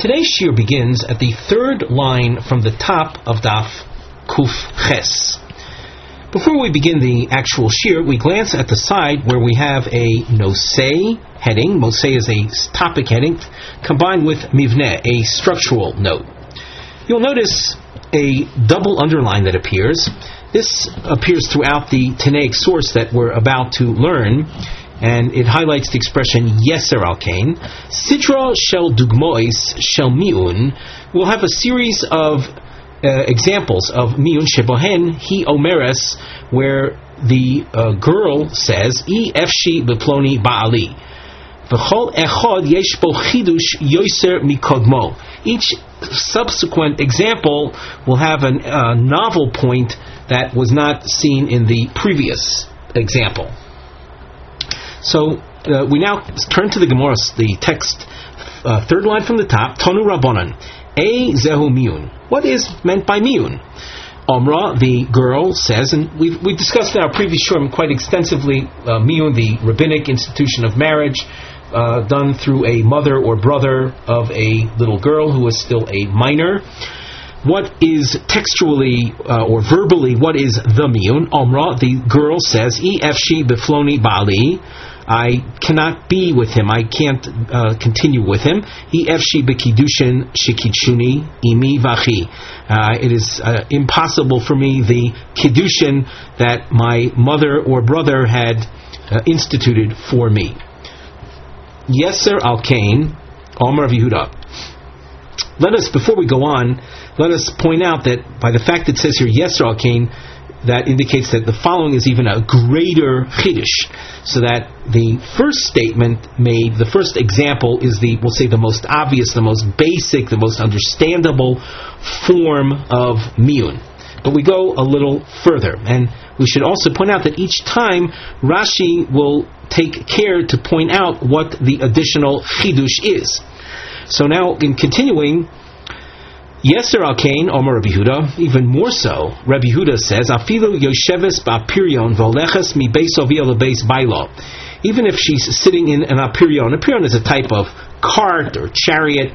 Today's shiur begins at the third line from the top of Daf Kuf Ches. Before we begin the actual shiur, we glance at the side where we have a nosei heading. Nosei is a topic heading combined with mivne, a structural note. You'll notice a double underline that appears. This appears throughout the Tanaic source that we're about to learn, and it highlights the expression yeser al kain. Sitra shel dugmois shel miun will have a series of uh, examples of miyun shebohen he omeres, where the uh, girl says e efshi beploni baali. V'chol echod yesh bo chidush yoser mikodmo. Each subsequent example will have a uh, novel point that was not seen in the previous example. So uh, we now turn to the Gemara, the text, uh, third line from the top, Tonu Rabbanan. A zehu miyun. What is meant by miyun? Omra, the girl, says, and we've, we discussed in our previous short quite extensively, uh, miyun, the rabbinic institution of marriage, uh, done through a mother or brother of a little girl who is still a minor. What is textually uh, or verbally, what is the miyun? Omra, the girl says, E efshi befloni bali. I cannot be with him. I can't uh, continue with him. Efshi imi vachi. Uh, it is uh, impossible for me the kiddushin that my mother or brother had uh, instituted for me. Yeser al Kain, Omer of Yehuda. Let us, before we go on, let us point out that by the fact that it says here Yeser al Kain, that indicates that the following is even a greater chiddush, so that the first statement made, the first example is the, we'll say, the most obvious, the most basic, the most understandable form of miyun. But we go a little further, and we should also point out that each time Rashi will take care to point out what the additional chidush is. So now, in continuing, Yeser al Kain, Omer Rabbi Huda, even more so, Rabbi Huda says, Afilu Yosheves Ba'pirion Voleches mi Beis Ovia Beis Bailo. Even if she's sitting in an apirion, apirion is a type of cart or chariot,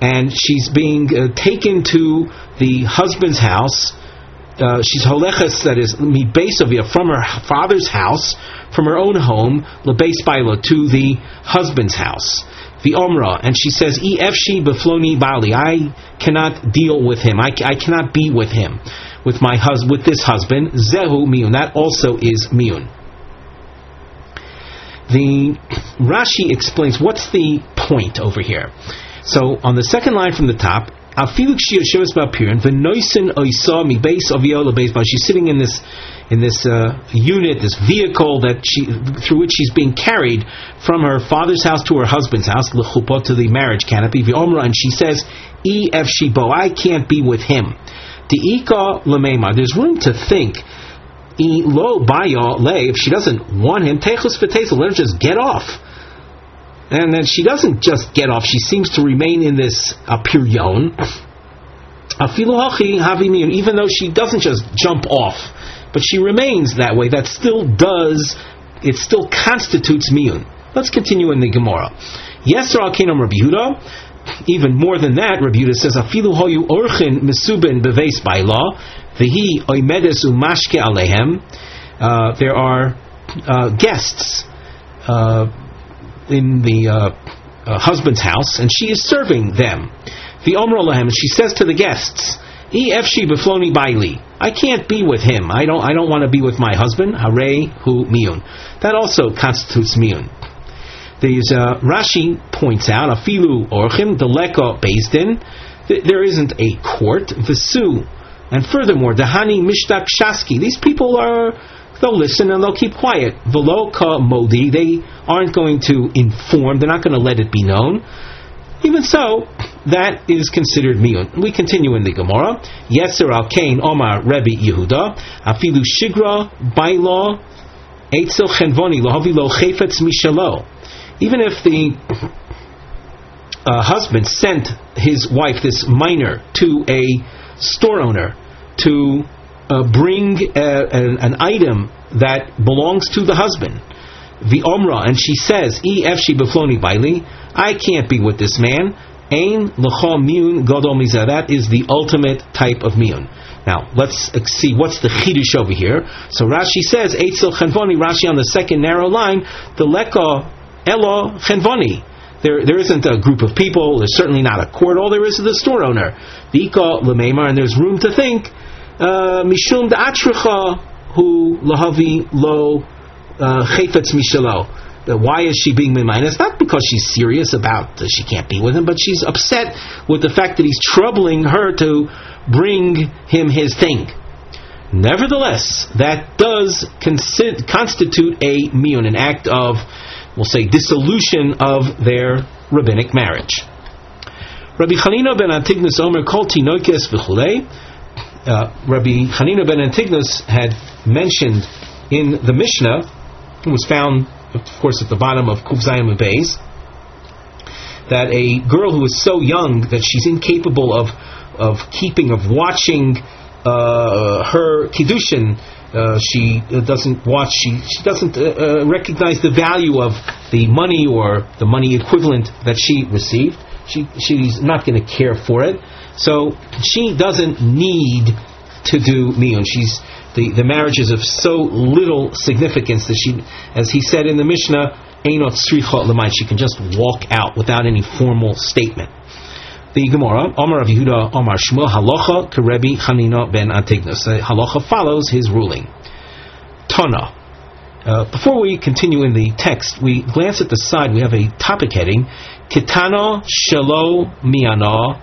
and she's being uh, taken to the husband's house. Uh, she's holeches, that is, mi Beis Ovia, from her father's house, from her own home, lebeis bailo, to the husband's house the Omra, and she says, efshi befloni bali. I cannot deal with him. I, I cannot be with him, with my hus- with this husband. Zehu miyun. That also is miyun. The Rashi explains what's the point over here. So on the second line from the top, She's sitting in this in this uh, unit, this vehicle that she through which she's being carried from her father's house to her husband's house, l'chupot to the marriage canopy, v'omra, and she says, "E f shibo, I can't be with him." There's room to think. Lo baya. If she doesn't want him. Let her just get off. And then she doesn't just get off. She seems to remain in this apirion. Even though she doesn't just jump off but she remains that way. That still does, it still constitutes miyun. Let's continue in the Gemara. Yes, Kinam Rabbi Yehuda. Even more than that, Rabbi Yehuda says, "Afilu hoyu orchin mesubin beveis baila, vehi oimedes umashke alehem." Uh, there are uh, guests uh, in the uh, uh, husband's house, and she is serving them. The Omer Alehem, she says to the guests, E efshi befloni baili. I can't be with him. I don't. I don't want to be with my husband. Hare hu miyun. That also constitutes miyun. There's uh, Rashi points out afilu orchim deleka bezdin. There isn't a court. Visu, and furthermore, dahani mishtak shaski. These people are. They'll listen and they'll keep quiet. Veloka modi. They aren't going to inform. They're not going to let it be known. Even so, that is considered miyun. We continue in the Gemara. Yeser al Kain Omar Rebbe Yehuda Afilu Shigra Bailo Eitzel Chenvoni Lohavilo Chefetz Mishalo. Even if the uh, husband sent his wife, this minor, to a store owner to uh, bring a, uh, an, an item that belongs to the husband, the Omra, and she says, efshi befloni baili, I can't be with this man. Ein l'cha miun gadol mizah. That is the ultimate type of miun. Now, let's see what's the chidush over here. So Rashi says, Eitzel chenvoni, Rashi on the second narrow line, the leka elo chenvoni. There, there isn't a group of people. There's certainly not a court. All there is is the store owner. Vika lememar, and there's room to think. Uh, Mishum da'atricha hu lahavi lo uh, chayfetz Why is she being me It's Not because she's serious about she can't be with him, but she's upset with the fact that he's troubling her to bring him his thing. Nevertheless, that does constitute a miyun, an act of, we'll say, dissolution of their rabbinic marriage. Rabbi Chanina ben Antignus Omer kol tinokes v'chulei. Uh, Rabbi Chanina ben Antignus had mentioned in the Mishnah, was found of course, at the bottom of Kuf Zayim that a girl who is so young that she's incapable of of keeping, of watching uh, her kiddushin, uh, she doesn't watch, she, she doesn't uh, uh recognize the value of the money or the money equivalent that she received. She, she's not going to care for it. So she doesn't need to do miyun. She's the, the marriage is of so little significance that she, as he said in the Mishnah, Einot Sricha she can just walk out without any formal statement. The Gemara, Omar of Yehuda, Omar Shmuel, Halacha, Kerebi Chanina ben Antignus. Halacha follows his ruling. Tana. Uh, before we continue in the text, we glance at the side. We have a topic heading: Kitana Shelo Miana,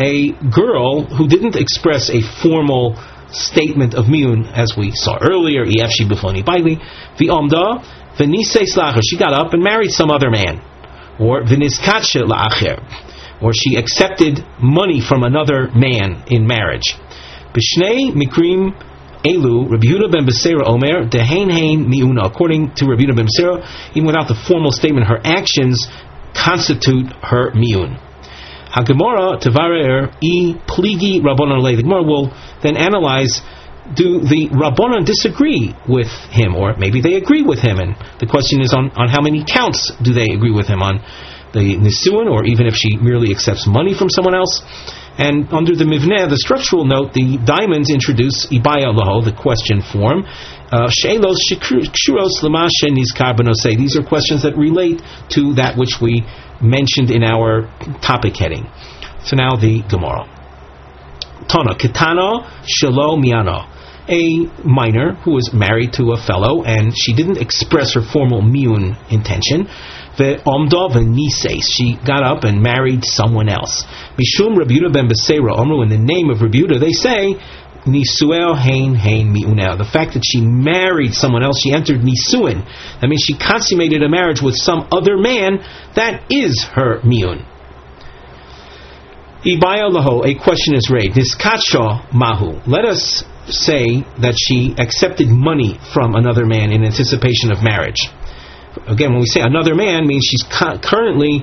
a girl who didn't express a formal statement of miyun, as we saw earlier, Efshi Bufoni Baili, Omda, Venise Slacher, she got up and married some other man. Or Viniskatsha La'acher, or she accepted money from another man in marriage. Bishnei Mikrim Elu, Yehuda ben Beseira Omer, Dehain Hain Miuna. According to Yehuda ben Beseira, even without the formal statement, her actions constitute her miun. Hagemara Tavarer E Pligi Rabbanon Le. The Gemara will then analyze do the Rabbanon disagree with him, or maybe they agree with him, and the question is on, on how many counts do they agree with him on the Nisuin, or even if she merely accepts money from someone else. And under the Mivneh, the structural note, the diamonds introduce Ibaya the question form. Uh, Shelos Shuros Lamashe These are questions that relate to that which we mentioned in our topic heading. So now the Gemara. Tana, Kitana Shalo Miano. A minor who was married to a fellow and she didn't express her formal miun intention. The Omda Venises. She got up and married someone else. Mishum Rebuta ben Beseira Omru, in the name of Rebuta, they say Nisuel Hain Hain Miunel. The fact that she married someone else, she entered Nisuin. That means she consummated a marriage with some other man. That is her Miun. Ibaya Laho, a question is raised. Niskacha Mahu. Let us say that she accepted money from another man in anticipation of marriage. Again, when we say another man, means she's currently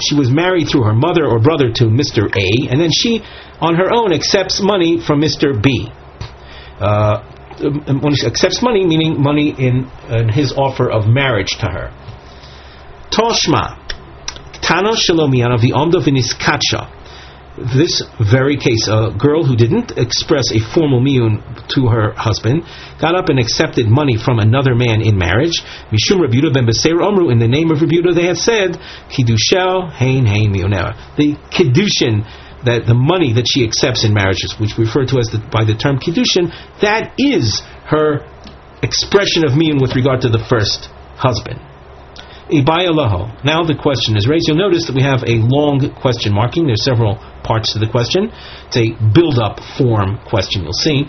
she was married through her mother or brother to Mr. A, and then she, on her own, accepts money from Mr. B. Uh, when she accepts money, meaning money in, in his offer of marriage to her. Toshma, Tana Shalomian of the Omda Viniskacha this very case, a girl who didn't express a formal miyun to her husband got up and accepted money from another man in marriage. Mishum Rebuta ben Beseir Omru, in the name of Rebuta, they had said, Kidushel Hain Hain Miyunera. The Kiddushin, that the money that she accepts in marriages, which we refer to as the, by the term Kiddushin, that is her expression of miyun with regard to the first husband. Now the question is raised. You'll notice that we have a long question marking. There's several parts to the question. It's a build-up form question. You'll see.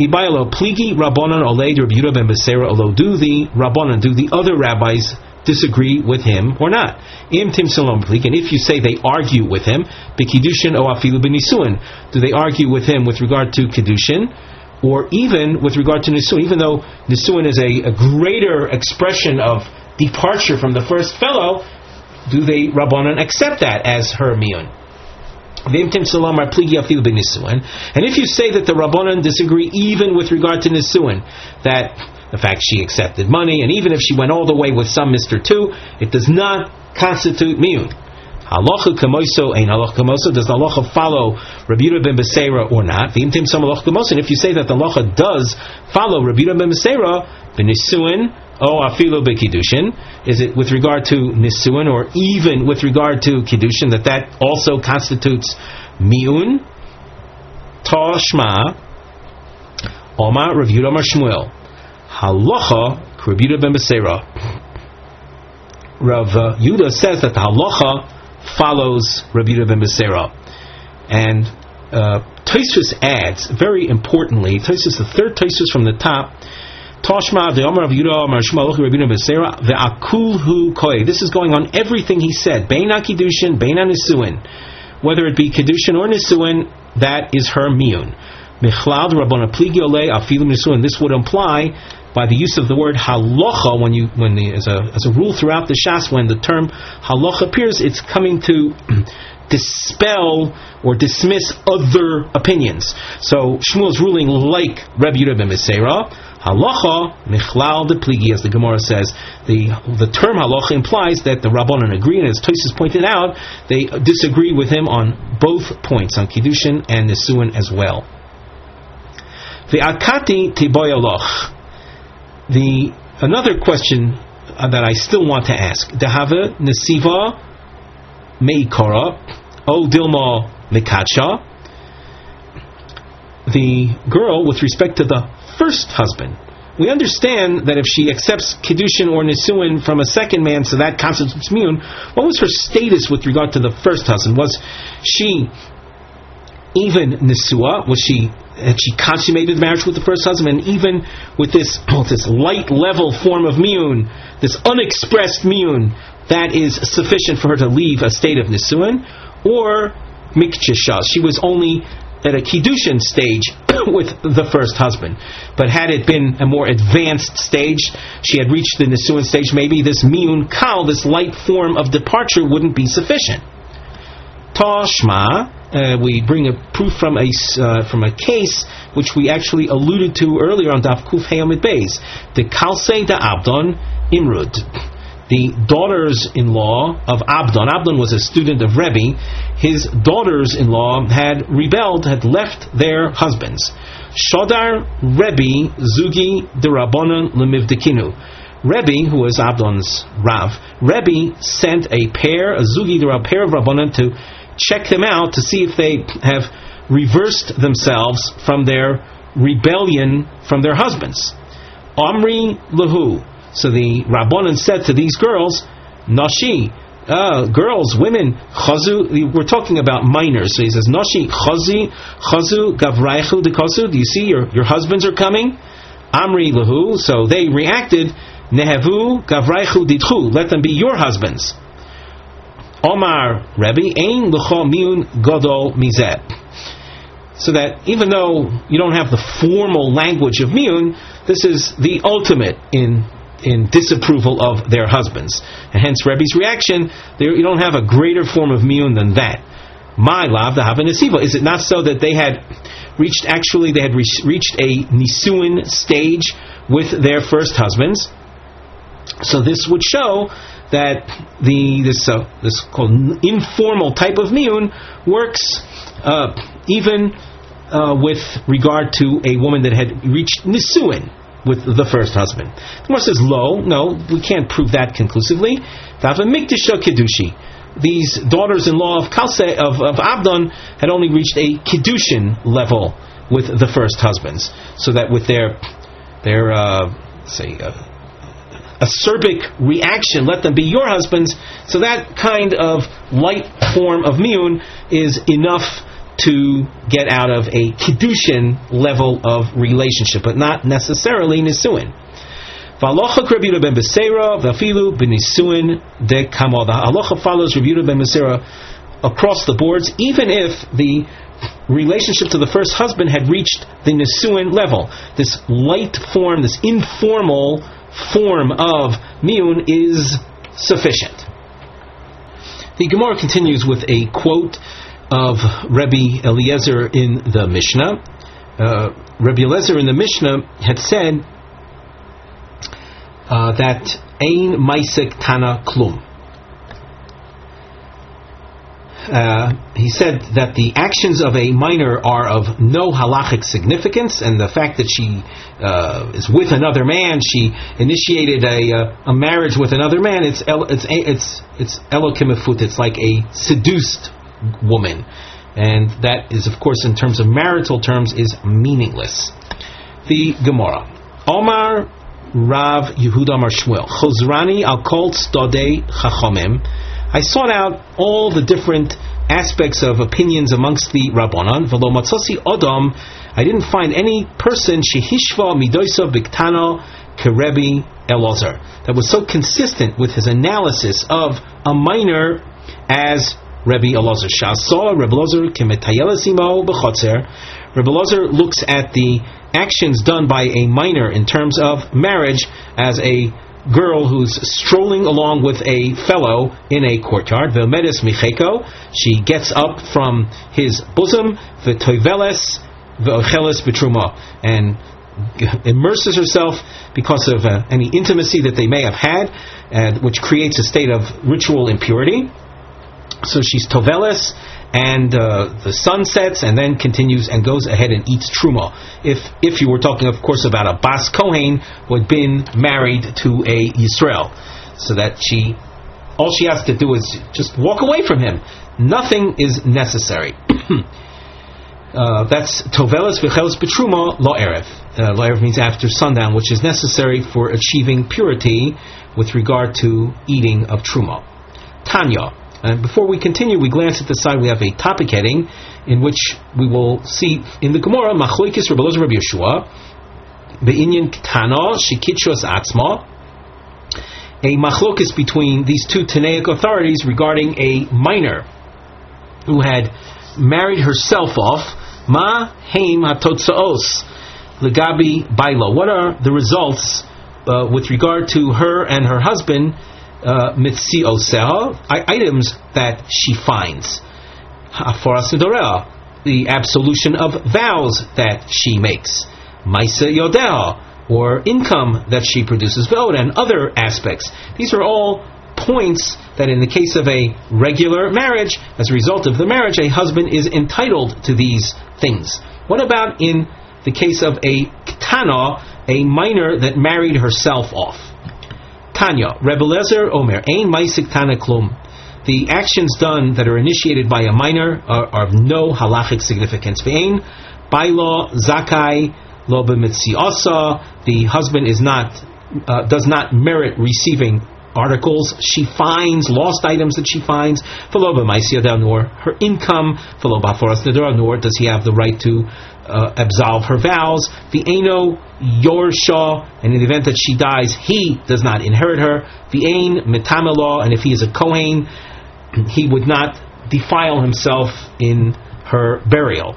Ibayalo pligi rabbanon oled Rabbi ben Beseira olo. Do the rabbanon, do the other rabbis disagree with him or not? Im tim and if you say they argue with him, bekidushin o afilu do they argue with him with regard to kedushin? Or even with regard to Nisuin, even though Nisuin is a, a greater expression of departure from the first fellow, do they Rabbanan accept that as her miyun? And if you say that the Rabbanan disagree even with regard to Nisuin, that the fact she accepted money, and even if she went all the way with some Mr. Two, it does not constitute miyun. Halacha kamoso ein halacha kamoso. Does the halacha follow Rabbi ben Beseira or not? V'imtim some halacha kamoso. And if you say that the halacha does follow Rabbi ben Beseira, benisuin o afilo bekidushin, is it with regard to nisuin or even with regard to kiddushin that that also constitutes miun? Tashma, Omar Rav Yehuda Shmuel, halacha Rabbi Yehuda ben Beseira. Rav Yudah says that the halacha follows Rabbi Yehuda ben Beseira. And uh, Tosfos adds, very importantly, Tosfos, the third Tosfos from the top, Toshma the Omer of Yudah Mar Shmuel Rabbi Yehuda ben Beseira ve'akulhu koi. This is going on everything he said. Bein kedushin, bein nisuin. Whether it be kedushin or nisuin, that is her miun. Michlad Rabbana Pligi Ole Afilim Nisuin. This would imply by the use of the word halacha when you when the, as a as a rule throughout the shas when the term halacha appears, it's coming to dispel or dismiss other opinions. So Shmuel's ruling like Rabbi Yehuda ben Beseira. Halacha michlal de pligi, as the Gemara says, the the term halacha implies that the Rabbanon agree, and as Tosfos pointed out, they disagree with him on both points, on kiddushin and nisuin as well. The akati tiboyaloch the another question uh, that I still want to ask: Dehava nesiva meikara o dilma mekacha. The girl, with respect to the first husband, we understand that if she accepts kiddushin or nisuin from a second man, so that constitutes miun. What was her status with regard to the first husband? Was she even nisua? Was she had she consummated marriage with the first husband, and even with this this light level form of miun, this unexpressed miun, that is sufficient for her to leave a state of nisuin, or mikchisha. She was only at a kiddushin stage with the first husband. But had it been a more advanced stage, she had reached the nisuin stage, maybe this miun kal, this light form of departure, wouldn't be sufficient. Tashma, uh, we bring a proof from a uh, from a case which we actually alluded to earlier on Daf Kuf Hayamid Beis, the Kalse da Abdon Imrud, the daughters-in-law of Abdon. Abdon was a student of Rebbe. His daughters-in-law had rebelled, had left their husbands. Shodar Rebbe Zugi de Rabbanon Lemivdekinu. Rebbe, who was Abdon's Rav, Rebbe sent a pair, a Zugi, a pair of Rabbanon to check them out to see if they have reversed themselves from their rebellion from their husbands. Omri Lahu. So the Rabbanan said to these girls, Nashi, uh, girls, women, chazu. We're talking about minors. So he says, Nashi, chazi, chazu, gavraichu dekasu. Do you see your, your husbands are coming? Amri lahu. So they reacted, nehavu, gavraichu ditchu. Let them be your husbands. Omar Rebbe, Ein L'cho Miun Godol Mizet. So that even though you don't have the formal language of Miun, this is the ultimate in in disapproval of their husbands. And hence Rebbe's reaction, you don't have a greater form of Miun than that. My love, the Havanasiva. Is it not so that they had reached, actually, they had re- reached a Nisuin stage with their first husbands? So this would show that the this uh, this called informal type of miun works uh, even uh, with regard to a woman that had reached nisuin with the first husband. The Gemara says, "Lo, no, we can't prove that conclusively." These daughters-in-law of Kalse of, of Abdon had only reached a kiddushin level with the first husbands, so that with their their uh, say uh, acerbic reaction, let them be your husbands. So that kind of light form of miun is enough to get out of a kiddushin level of relationship, but not necessarily nisuin. V'alocha Rabbi ben Beseira v'afilu b'nisuin de kamo. The halacha follows Rabbi ben Beseira across the boards, even if the relationship to the first husband had reached the nisuin level. This light form, this informal form of miun is sufficient. The Gemara continues with a quote of Rabbi Eliezer in the Mishnah. Uh, Rabbi Eliezer in the Mishnah had said uh, that Ein Maisek Tana Klum. Uh, he said that the actions of a minor are of no halachic significance, and the fact that she uh, is with another man, she initiated a, uh, a marriage with another man. It's it's it's it's elokimifut. It's like a seduced woman, and that is, of course, in terms of marital terms, is meaningless. The Gemara, Omar Rav Yehuda Amar Shmuel, Chozrani al kol stodei chachomim. I sought out all the different aspects of opinions amongst the Rabbanon. Velo matzasi odom. I didn't find any person shehishva midoisa biktano kerebi Elazar that was so consistent with his analysis of a minor as Rebbe Elazar. Shasah Rebbe Elazar kemetayelesimo b'chotzer. Rebbe Elazar looks at the actions done by a minor in terms of marriage as a girl who's strolling along with a fellow in a courtyard. Ve'medes micheko. She gets up from his bosom. Ve'toiveles ve'ocheles betruma. And immerses herself because of uh, any intimacy that they may have had, uh, which creates a state of ritual impurity. So she's toveles, and uh, the sun sets, and then continues and goes ahead and eats truma. If if you were talking, of course, about a bas kohen who had been married to a Yisrael, so that she all she has to do is just walk away from him. Nothing is necessary. uh, that's tovelas v'cheles betruma lo erev. Uh, lo erev means after sundown, which is necessary for achieving purity with regard to eating of truma. Tanya. And before we continue, we glance at the side. We have a topic heading in which we will see in the Gemara Machlokes Rabbi Elazar Rabbi Yeshua Be'inyan Ketana Shikitshos Atzma a machlokis between these two Tanaic authorities regarding a minor who had married herself off. Ma heim hatotzaos legabi bailo. What are the results uh, with regard to her and her husband? Mitzi uh, items that she finds. For the absolution of vows that she makes. Maisa yodea, or income that she produces, vod, and other aspects. These are all points that in the case of a regular marriage, as a result of the marriage, a husband is entitled to these things. What about in the case of a ktana, a minor that married herself off? Tanya, Rebbe Lezer Omer, Ein Maisik Tana Klum. The actions done that are initiated by a minor are, are of no halachic significance. Ve'ein, by law, Zakai, Lo Asa, the husband is not, uh, does not merit receiving articles she finds, lost items that she finds, nor her income, nor does he have the right to uh, absolve her vows. The Eno Yorsha, and in the event that she dies, he does not inherit her. The Ain Mitamela, and if he is a Kohen, he would not defile himself in her burial.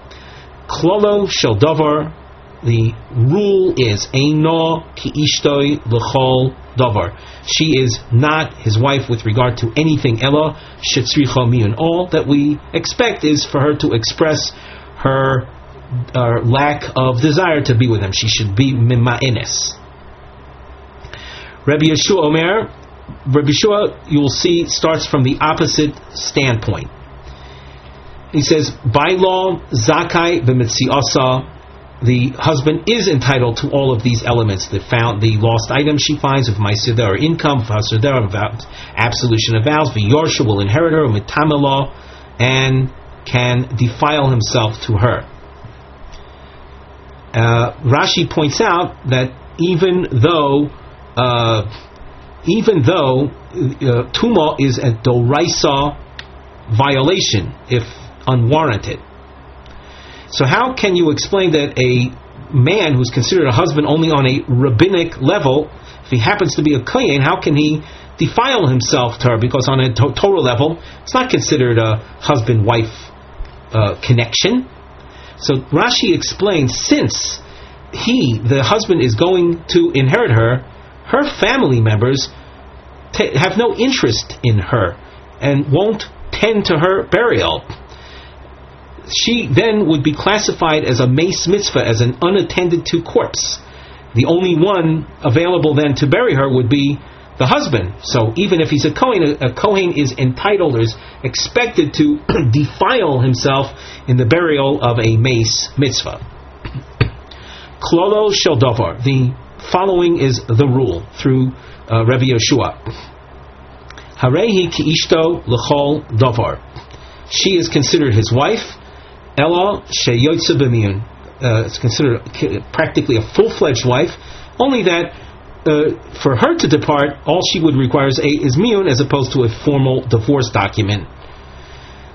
Klolo Sheldovar, the rule is Eino ki ishtoi l'chol davar. She is not his wife with regard to anything ella shetzricha miyun. All that we expect is for her to express her uh, lack of desire to be with him. She should be mima'enes. Rabbi Yeshua Omer, Rabbi Yeshua, you will see, starts from the opposite standpoint. He says, by law, zakai b'mitziasa, the husband is entitled to all of these elements. The found, the lost items she finds of ma'asida or income, v'hasida absolution of vows, v'yorsha will inherit her, mitamela, and can defile himself to her. Uh, Rashi points out that even though uh, even though uh, is a doraisa violation if unwarranted. So how can you explain that a man who's considered a husband only on a rabbinic level, if he happens to be a kohen, how can he defile himself to her? Because on a to- Torah level, it's not considered a husband-wife uh, connection. So Rashi explains since he, the husband, is going to inherit her, her family members t- have no interest in her and won't tend to her burial. She then would be classified as a meis mitzvah, as an unattended to corpse. The only one available then to bury her would be the husband. So even if he's a Kohen, a, a Kohen is entitled or is expected to defile himself in the burial of a meis mitzvah. Klolo shel davar. The following is the rule through uh, Rabbi Yeshua. Harehi ki ishto l'chol davar. She is considered his wife. Ella sheyotze b'miyun. Uh, it's considered practically a full-fledged wife. Only that uh, for her to depart, all she would require is, a, is miyun as opposed to a formal divorce document.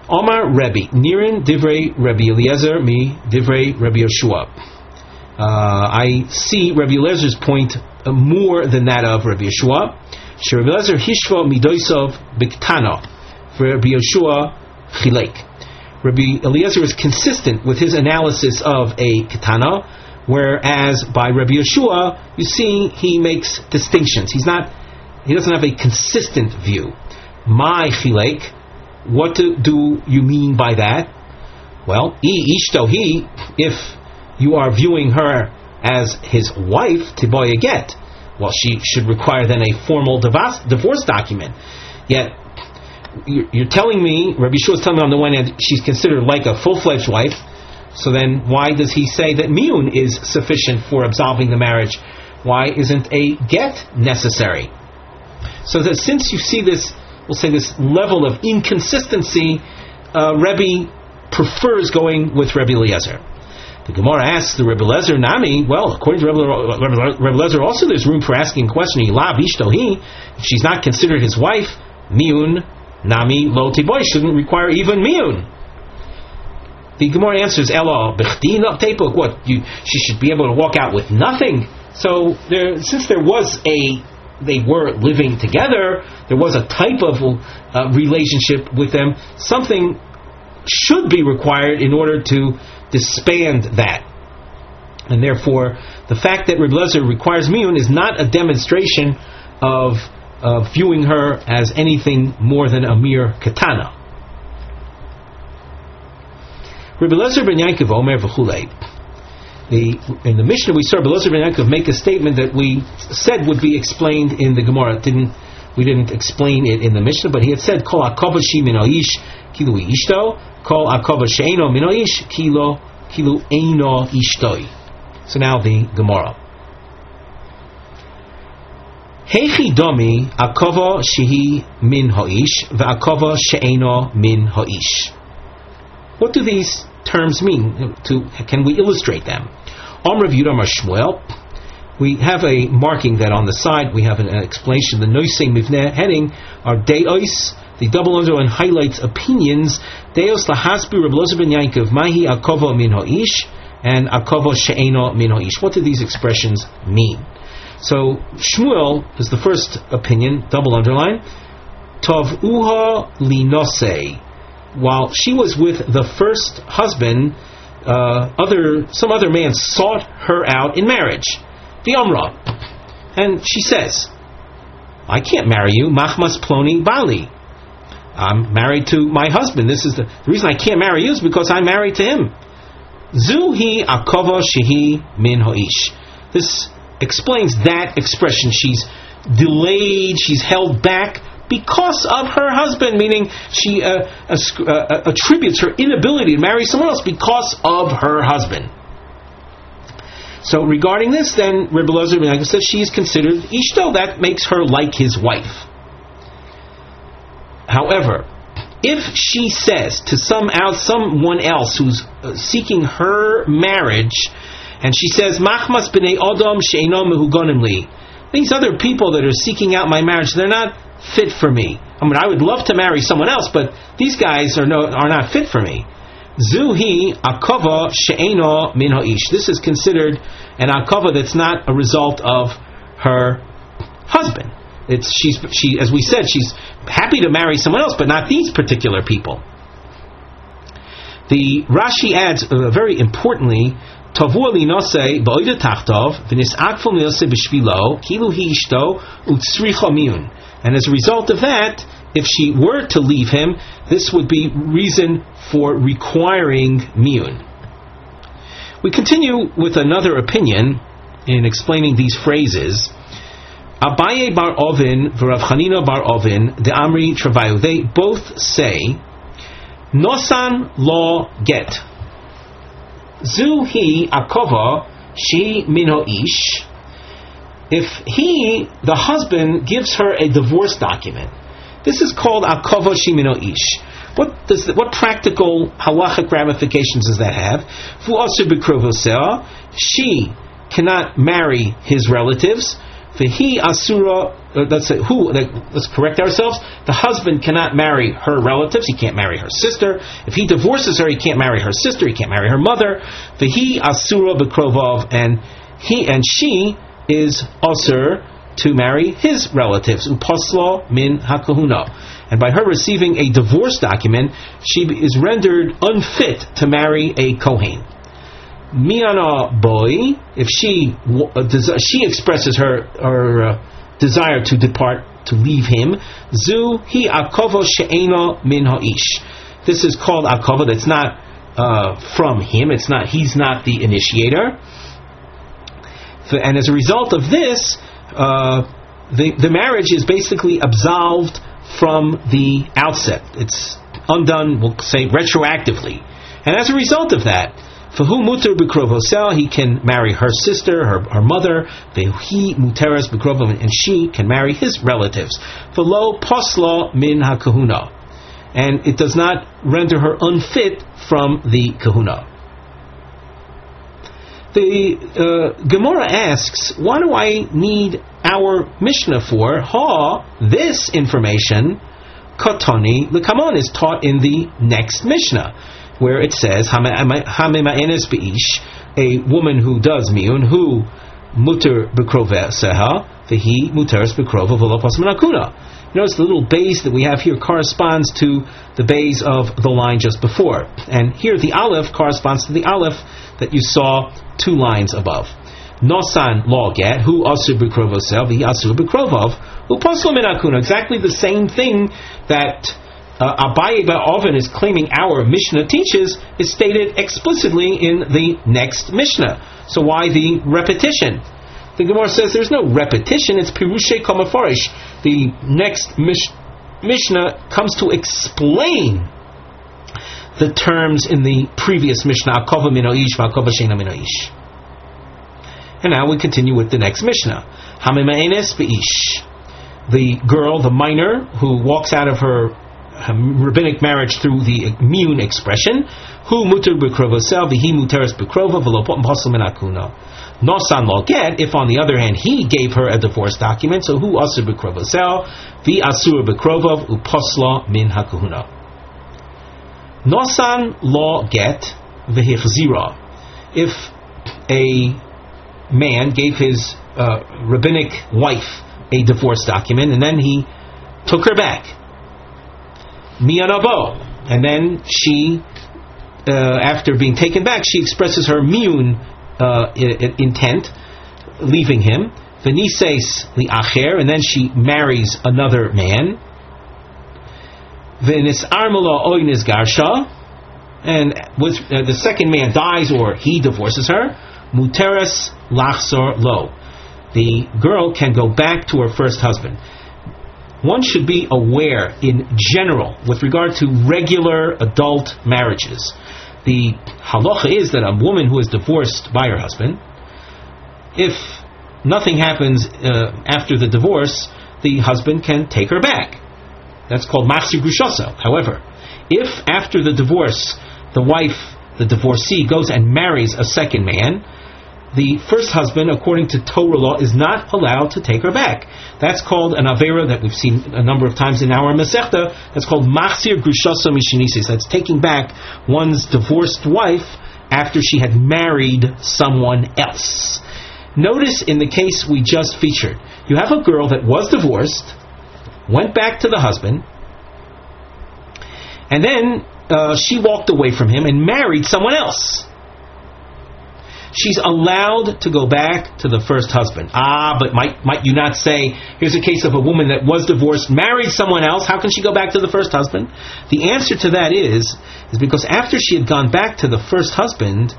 Omar Rebbe, Nirin Divrei Rebbe Eliezer, mi Divrei Rebbe Yeshua. Uh, I see Rebbe Eliezer's point uh, more than that of Rebbe Yeshua. She Rebbe Eliezer hishva midoisov biktana, for Rebbe Yeshua chilek. Rabbi Eliezer is consistent with his analysis of a katana, whereas by Rabbi Yeshua, you see he makes distinctions. He's not, he doesn't have a consistent view. My chilek, what do, do you mean by that? Well, e ishto he, if you are viewing her as his wife, tiboya get, well, she should require then a formal divorce, divorce document. Yet you're telling me, Rabbi Shua is telling me on the one hand, she's considered like a full-fledged wife. So then, why does he say that miyun is sufficient for absolving the marriage? Why isn't a get necessary? So that since you see this, we'll say this level of inconsistency, uh, Rebbe prefers going with Rebbe Eliezer. The Gemara asks the Rebbe Lezer Nami. Well, according to Rebbe, Rebbe, Lezer, also there's room for asking a question. Ilav Ishtohi, if she's not considered his wife, miun Nami lo tiboy shouldn't require even miyun. The Gemara answers, Ella b'chdina tepuk. What you? She should be able to walk out with nothing. So there, since there was a, they were living together. There was a type of uh, relationship with them. Something should be required in order to disband that. And therefore, the fact that Reb requires miyun is not a demonstration of uh, viewing her as anything more than a mere katana. Rabbi Lezer ben Yankov Omer v'chulei. The, in the Mishnah we saw Rabbi Lezer ben Yankov make a statement that we said would be explained in the Gemara. didn't we didn't explain it in the Mishnah, but he had said kol akovashi min aish kilu ishto, kol kilo kilu eino ishtoi. So now the Gemara. Hechi domi akova shehi min ha'ish v'akova she'eno min ha'ish. What do these terms mean? To, can we illustrate them? Amr Yudam Shmuel. We have a marking that on the side we have an explanation. The Noisei Mivne heading are Deos. The double underline highlights opinions. Deos lahasbi Reb ben Yankov mahi akova min ha'ish and akova she'eno min ha'ish. What do these expressions mean? So Shmuel is the first opinion, double underline. Tov uha linose. While she was with the first husband, uh, other some other man sought her out in marriage, the Umrah, and she says, "I can't marry you, Machmas Ploni Bali. I'm married to my husband. This is the, the reason I can't marry you is because I'm married to him." Zuhi akova shehi min hoish. This explains that expression. She's delayed, she's held back because of her husband, meaning she uh, uh, uh, attributes her inability to marry someone else because of her husband. So regarding this, then Rebbe Lezer ben says she is considered ishto. That makes her like his wife. However, if she says to some out someone else who's uh, seeking her marriage and she says, Machmas b'nei odom she'eno mehugonim li. These other people that are seeking out my marriage, they're not fit for me. I mean, I would love to marry someone else, but these guys are no are not fit for me. Zuhi akova she'eno min ha'ish. This is considered an akova that's not a result of her husband. It's she's she as we said she's happy to marry someone else, but not these particular people. The Rashi adds uh, very importantly And as a result of that, if she were to leave him, this would be reason for requiring miun. We continue with another opinion in explaining these phrases. Abaye bar Ovin v'Rav Chanina bar Ovin the Amri Travayu. They both say Nosan lo get. Zu hi akova she minho ish. If he, the husband, gives her a divorce document, this is called akova shimino ish. What does the, what practical halachic ramifications does that have? She cannot marry his relatives. He asura. Uh, let's say who. Let's correct ourselves. The husband cannot marry her relatives. He can't marry her sister. If he divorces her, he can't marry her sister. He can't marry her mother. he asura bekrovov, and he and she is asur to marry his relatives. Upasla min hakahuna and by her receiving a divorce document, she is rendered unfit to marry a Kohen. Miana boy, if she uh, she expresses her her uh, desire to depart to leave him, zu hi akova she'ena min ha'ish. This is called akova. That's not uh, from him. It's not. He's not the initiator. And as a result of this, uh, the the marriage is basically absolved from the outset. It's undone, we'll say, retroactively. And as a result of that, for whom muter b'krovosel, he can marry her sister, her, her mother. He muteras b'krovov, and she can marry his relatives. For lo posla min hakahuna, and it does not render her unfit from the kahuna. The uh, Gemara asks, why do I need our Mishnah for? Ha, this information, Katani Likamon, is taught in the next Mishnah, where it says, a woman who does miun, who muter bekroveseha, vehi muteres bekrova v'lopas menakuna. Notice the little base that we have here corresponds to the base of the line just before. And here the aleph corresponds to the aleph that you saw two lines above. Nosan law get, who asur b'krovosel, the asur b'krovov, who paslo minakuna. Exactly the same thing that uh, Abaye Oven is claiming our Mishnah teaches is stated explicitly in the next Mishnah. So why the repetition? The Gemara says there's no repetition, it's Pirushe Kamafarish. The next mish- Mishnah comes to explain the terms in the previous Mishnah. And now we continue with the next Mishnah. Hamima'enes Be'ish. The girl, the minor, who walks out of her rabbinic marriage through the immune expression, who muter bekrovosel, vihi muteres bekrova, velopot pasal menakuna. Nosan lo get, if on the other hand he gave her a divorce document, so who asur bekrovosel, vi asur bekrovov, upasla min hakuhuna. Nosan lo get v'hichzira. If a man gave his uh, rabbinic wife a divorce document and then he took her back, miyanavo, and then she, uh, after being taken back, she expresses her miyun uh, intent, leaving him. Venises li'acher, and then she marries another man. Venis armala oinis garsha, and with, uh, the second man dies or he divorces her. Muteres lachsor lo. The girl can go back to her first husband. One should be aware, in general, with regard to regular adult marriages. The halacha is that a woman who is divorced by her husband, if nothing happens uh, after the divorce, the husband can take her back. That's called machzir grushoso. However, if after the divorce the wife, the divorcee, goes and marries a second man, the first husband, according to Torah law, is not allowed to take her back. That's called an avera that we've seen a number of times in our Masechta. That's called machzir grushoso mishinisis. That's taking back one's divorced wife after she had married someone else. Notice in the case we just featured, you have a girl that was divorced, went back to the husband, and then uh, she walked away from him and married someone else. She's allowed to go back to the first husband. Ah, but might might you not say, here's a case of a woman that was divorced, married someone else, how can she go back to the first husband? The answer to that is is because after she had gone back to the first husband,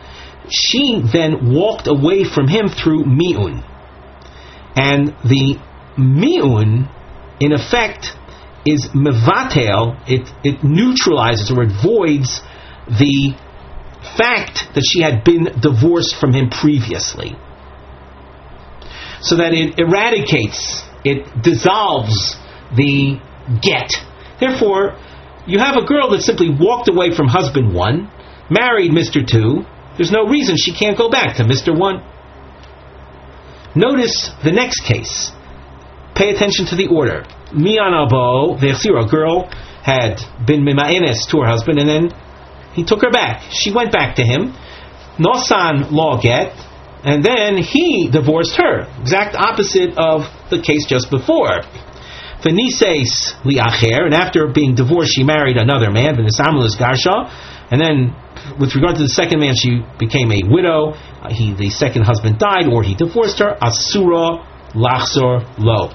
she then walked away from him through mi'un. And the mi'un, in effect, is mevatel. It it neutralizes or it voids the fact that she had been divorced from him previously, so that it eradicates, it dissolves the get. Therefore, you have a girl that simply walked away from husband one, married Mr. Two. There's no reason she can't go back to Mr. One. Notice the next case. Pay attention to the order. Mian abo, a girl had been mima'ines to her husband, and then he took her back. She went back to him. Nosan law get, and then he divorced her. Exact opposite of the case just before. Venises liacher, and after being divorced, she married another man, Venisamulis Garsha, and then with regard to the second man, she became a widow. Uh, he, the second husband died, or he divorced her. Asura lachzor lo.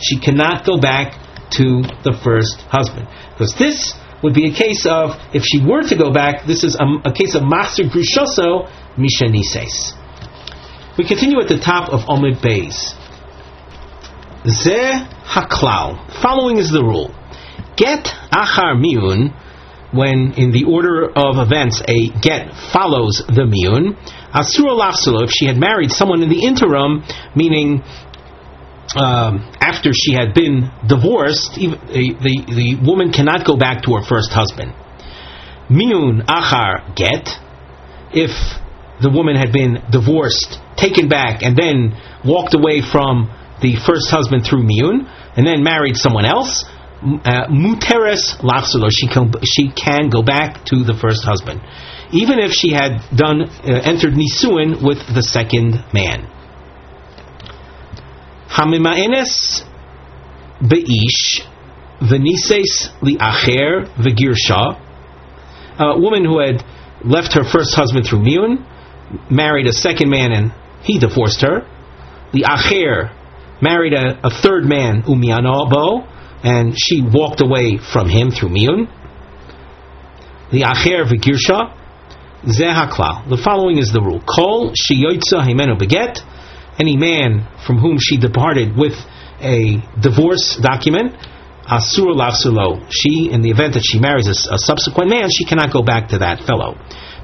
She cannot go back to the first husband because this would be a case of if she were to go back. This is a, a case of master grushoso mishanises. We continue at the top of Omid Bays. Ze haklal. Following is the rule. Get achar miun when in the order of events a get follows the miun. Asura lafsalo, if she had married someone in the interim, meaning um, after she had been divorced, the, the, the woman cannot go back to her first husband. Miun achar get, if the woman had been divorced, taken back, and then walked away from the first husband through miun, and then married someone else, uh, muteres lachsulo, she can she can go back to the first husband, even if she had done uh, entered nisuin with the second man. Hamimaenes beish venises liacher vegirsha, a woman who had left her first husband through miun, married a second man and he divorced her. The acher married a, a third man umiano bo and she walked away from him through miun. The acher v'girsha zehaklal. The following is the rule: Kol sheyoitza himenu beget. Any man from whom she departed with a divorce document, asur lafsulo. She, in the event that she marries a, a subsequent man, she cannot go back to that fellow.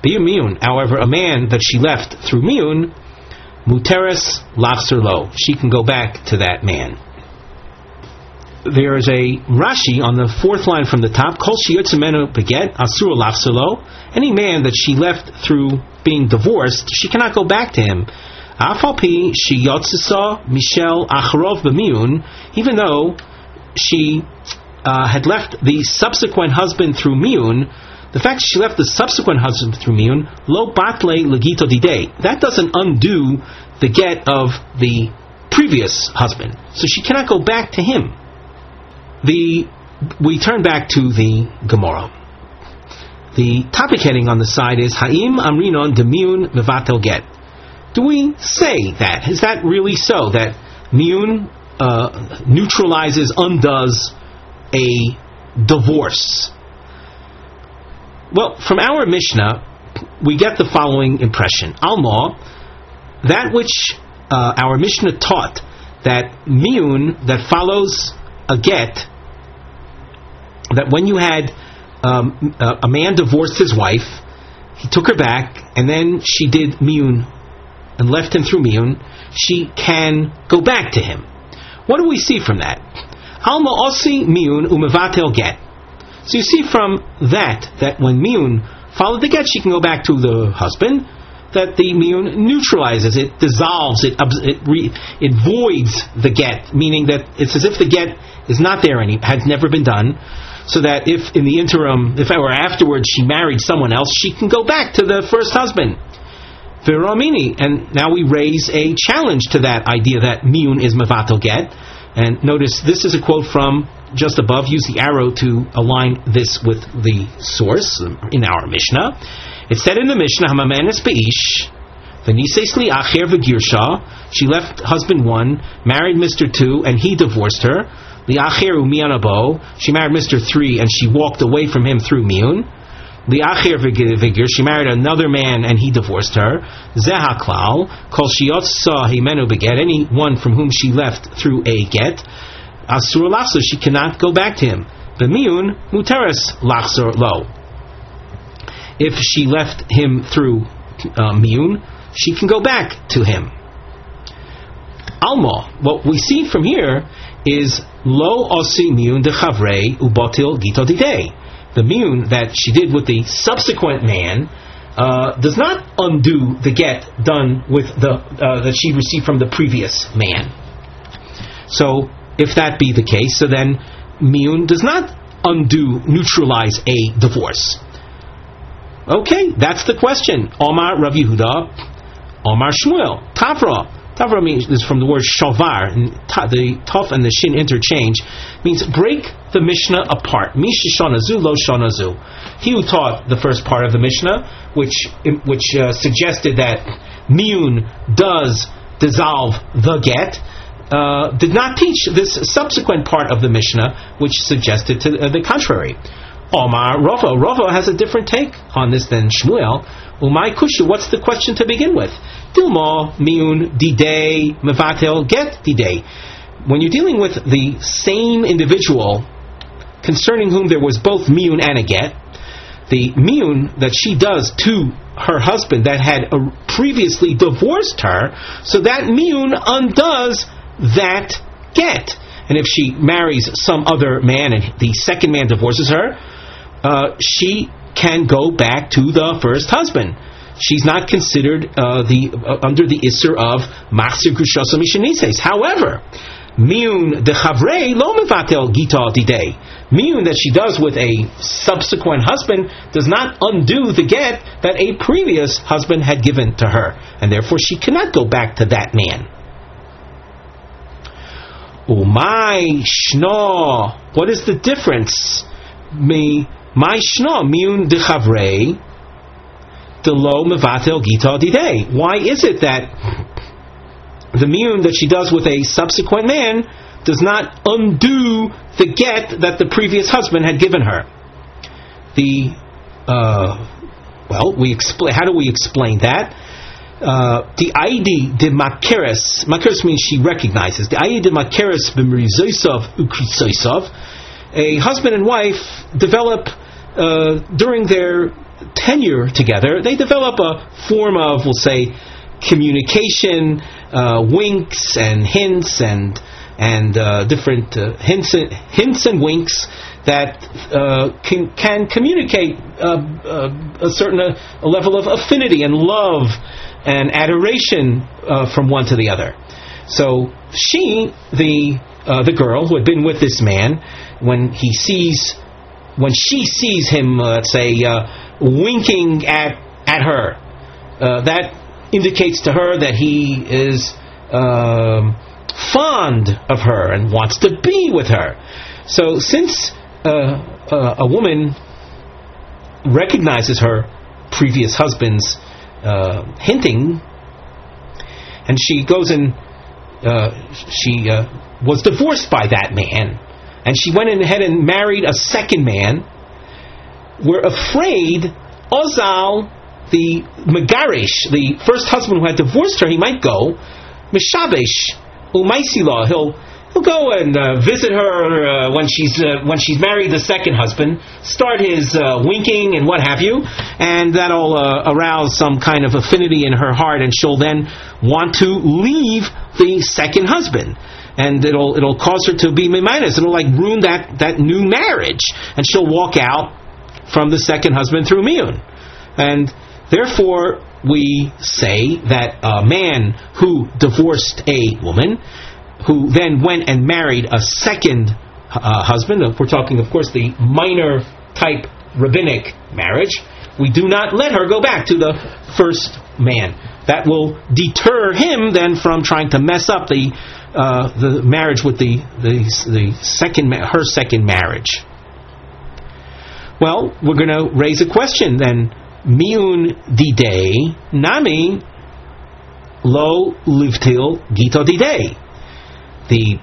Miun, however, a man that she left through miun, muteres lafsurlo. She can go back to that man there is a Rashi on the fourth line from the top. Kol shiyotzimenu beget asur lafsalo. Any man that she left through being divorced, she cannot go back to him. Afalpi shiyotzisa Michel acharov b'miun. Even though she uh, had left the subsequent husband through miun, the fact she left the subsequent husband through miun, lo batle legito dide. That doesn't undo the get of the previous husband. So she cannot go back to him the we turn back to the Gemara. The topic heading on the side is Ha'im Amrinon Demiun Mevatel Get. Do we say that? Is that really so? That Miun uh, neutralizes, undoes a divorce? Well, from our Mishnah, we get the following impression. Alma, that which uh, our Mishnah taught, that Miun, that follows a get, that when you had um, a man divorced his wife, he took her back, and then she did miun and left him through miun, she can go back to him. What do we see from that? Alma osi miun umevatel get. So you see from that that when miun followed the get, she can go back to the husband. That the miun neutralizes it, dissolves it, it, re, it voids the get, meaning that it's as if the get is not there any, has never been done so that if in the interim, if or afterwards she married someone else, she can go back to the first husband. Viramini, and now we raise a challenge to that idea that miun is mavato get. And notice this is a quote from just above. Use the arrow to align this with the source in our Mishnah. It said in the Mishnah, Hamamenes beish, Venisesli acher v'girsha. She left husband one, married Mister two, and he divorced her. The Acheru Mianabo, she married Mr. Three and she walked away from him through Miun. Liachir vigir, she married another man and he divorced her. Zehaklal, kol shiotza himenu beget, anyone from whom she left through a get. Asur lachzor, she cannot go back to him. Bemiun muteres lachzor lo. If she left him through uh, miun, she can go back to him. Alma, what we see from here is lo osi miun de chavrei ubotil gito didei the miun that she did with the subsequent man uh, does not undo the get done with the uh, that she received from the previous man. So, if that be the case, so then miun does not undo, neutralize a divorce. Okay, that's the question. Omar Rav Yehuda, Omar Shmuel, Tavra. Tavra means is from the word shavar, the taf and the shin interchange means break the Mishnah apart. Misha shanazu lo shanazu. He who taught the first part of the Mishnah, which which uh, suggested that miun does dissolve the get, uh, did not teach this subsequent part of the Mishnah, which suggested to uh, the contrary. Omar Rava. Rava has a different take on this than Shmuel. Umay Kushu, what's the question to begin with? Dilma miun didei mevatel get didei. When you're dealing with the same individual concerning whom there was both miun and a get, the miun that she does to her husband that had uh, previously divorced her, so that miun undoes that get. And if she marries some other man and the second man divorces her, uh, she can go back to the first husband she's not considered uh, the uh, under the isser of machzir grushasa mishanises. However, miun de chavrei lo mevatel gita didei. Miun that she does with a subsequent husband does not undo the get that a previous husband had given to her, and therefore she cannot go back to that man. Umay shno. What is the difference? Me my shno miun de chavrei Delo mevatel gita didei. Why is it that the miun that she does with a subsequent man does not undo the get that the previous husband had given her? The uh, well, we explain. How do we explain that? Uh, the ID de makeres, makeres means she recognizes. The ID de makeres b'merizoisov ukrisoisov, a husband and wife develop uh, during their tenure together, they develop a form of, we'll say, communication, uh, winks and hints and and uh, different uh, hints and, hints and winks that uh, can can communicate uh, a certain a level of affinity and love and adoration from one to the other. So she, the the girl who had been with this man, when he sees when she sees him, let's say winking at at her. Uh, that indicates to her that he is um, fond of her and wants to be with her. So, since uh, uh, a woman recognizes her previous husband's uh, hinting, and she goes and uh, she uh, was divorced by that man, and she went ahead and married a second man. Were afraid Ozal, the Megarish, the first husband who had divorced her, he might go, Mishabesh, Umaisila, he'll he'll go and uh, visit her uh, when she's uh, when she's married the second husband, start his uh, winking and what have you, and that'll uh, arouse some kind of affinity in her heart, and she'll then want to leave the second husband. And it'll it'll cause her to be minus. It'll like ruin that, that new marriage, and she'll walk out from the second husband through miyun. And therefore, we say that a man who divorced a woman, who then went and married a second uh, husband, we're talking, of course, the minor type rabbinic marriage, we do not let her go back to the first man. That will deter him then from trying to mess up the uh, the marriage with the the, the second her second marriage. Well, we're going to raise a question then. Miun didei nami lo livtil gita didei. The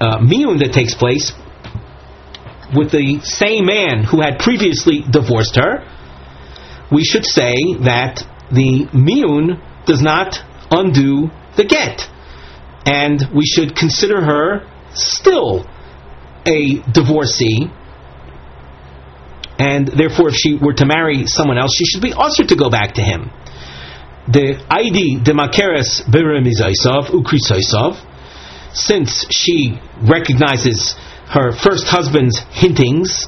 uh, miun that takes place with the same man who had previously divorced her, we should say that the miyun does not undo the get. And we should consider her still a divorcee. And therefore, if she were to marry someone else, she should be also to go back to him. The ID de makeres beremizaisov ukrisaisov, since she recognizes her first husband's hintings,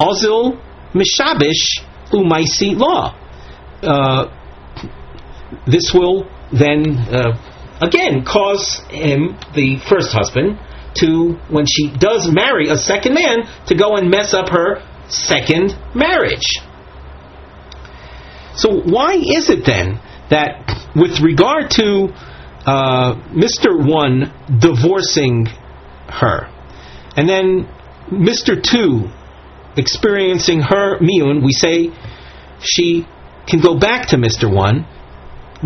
ozil mishabish umaisi law. Uh, this will then uh, again cause him, the first husband, to when she does marry a second man, to go and mess up her second marriage. So why is it then that with regard to uh, Mr. One divorcing her, and then Mr. Two experiencing her miyun, we say she can go back to Mr. One.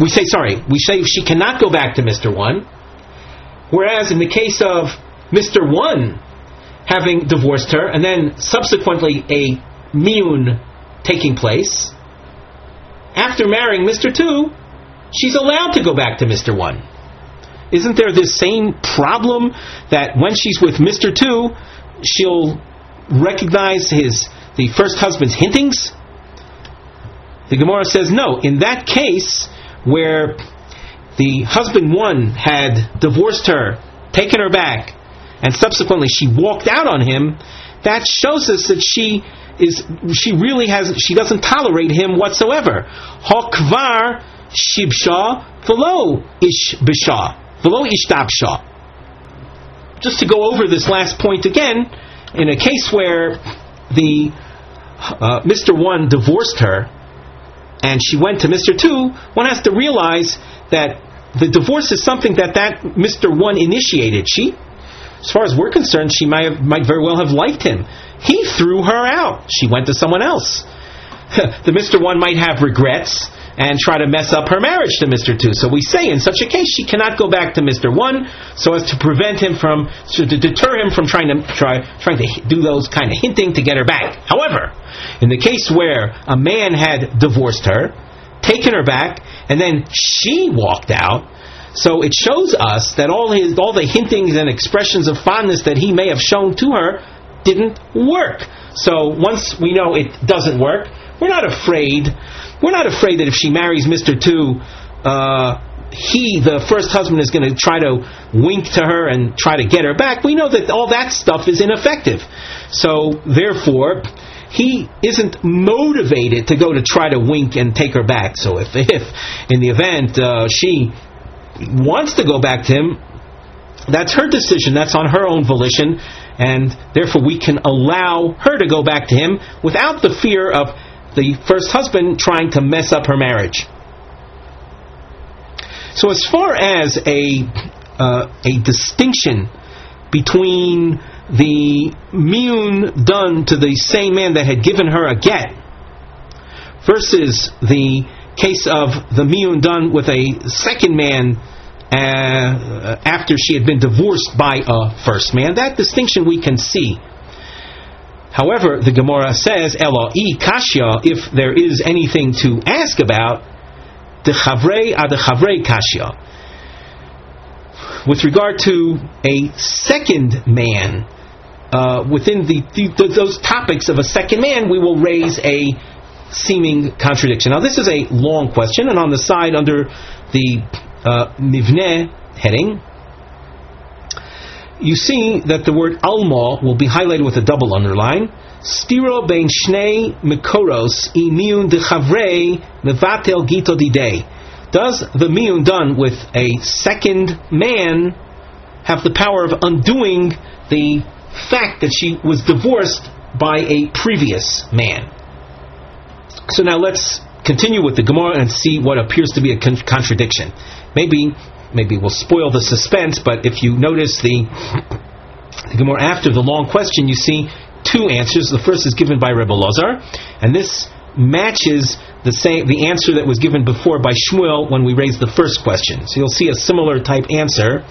We say, sorry, we say she cannot go back to Mr. One. Whereas in the case of Mr. One having divorced her, and then subsequently a miyun taking place, after marrying Mr. Two, she's allowed to go back to Mr. One. Isn't there this same problem that when she's with Mr. Two, she'll recognize his the first husband's hintings? The Gemara says no. In that case, where the husband one had divorced her, taken her back, and subsequently she walked out on him, that shows us that she is she really has she doesn't tolerate him whatsoever. Hokvar shibsha velo ish velo ishtabsha. Just to go over this last point again, in a case where the uh, Mr. One divorced her and she went to Mr. Two, one has to realize that the divorce is something that that Mr. One initiated. She, as far as we're concerned, she might have, might very well have liked him. He threw her out. She went to someone else. the Mr. One might have regrets and try to mess up her marriage to Mr. Two. So we say in such a case she cannot go back to Mr. One so as to prevent him from to deter him from trying to try trying to do those kind of hinting to get her back. However, in the case where a man had divorced her, taken her back, and then she walked out, so it shows us that all his all the hintings and expressions of fondness that he may have shown to her didn't work. So once we know it doesn't work, we're not afraid. We're not afraid that if she marries Mr. Two, uh, he, the first husband, is going to try to wink to her and try to get her back. We know that all that stuff is ineffective. So therefore, he isn't motivated to go to try to wink and take her back. So if, if in the event uh, she wants to go back to him, that's her decision. That's on her own volition, and therefore we can allow her to go back to him without the fear of the first husband trying to mess up her marriage. So as far as a uh, a distinction between the miyun done to the same man that had given her a get versus the case of the miyun done with a second man uh, after she had been divorced by a first man. That distinction we can see. However, the Gemara says, Elo i kashya, if there is anything to ask about, the chavrei ad kashya. With regard to a second man, uh, within the, the, those topics of a second man, we will raise a seeming contradiction. Now, this is a long question, and on the side under the uh, mivne heading, you see that the word alma will be highlighted with a double underline. Stiro bein shnei mikoros imiun de chavrei mevatel gito didei. Does the miun done with a second man have the power of undoing the fact that she was divorced by a previous man. So now let's continue with the Gemara and see what appears to be a con- contradiction. Maybe, maybe we'll spoil the suspense, but if you notice the, the Gemara after the long question, you see two answers. The first is given by Rebbe Lazar, and this matches the same the answer that was given before by Shmuel when we raised the first question. So you'll see a similar type answer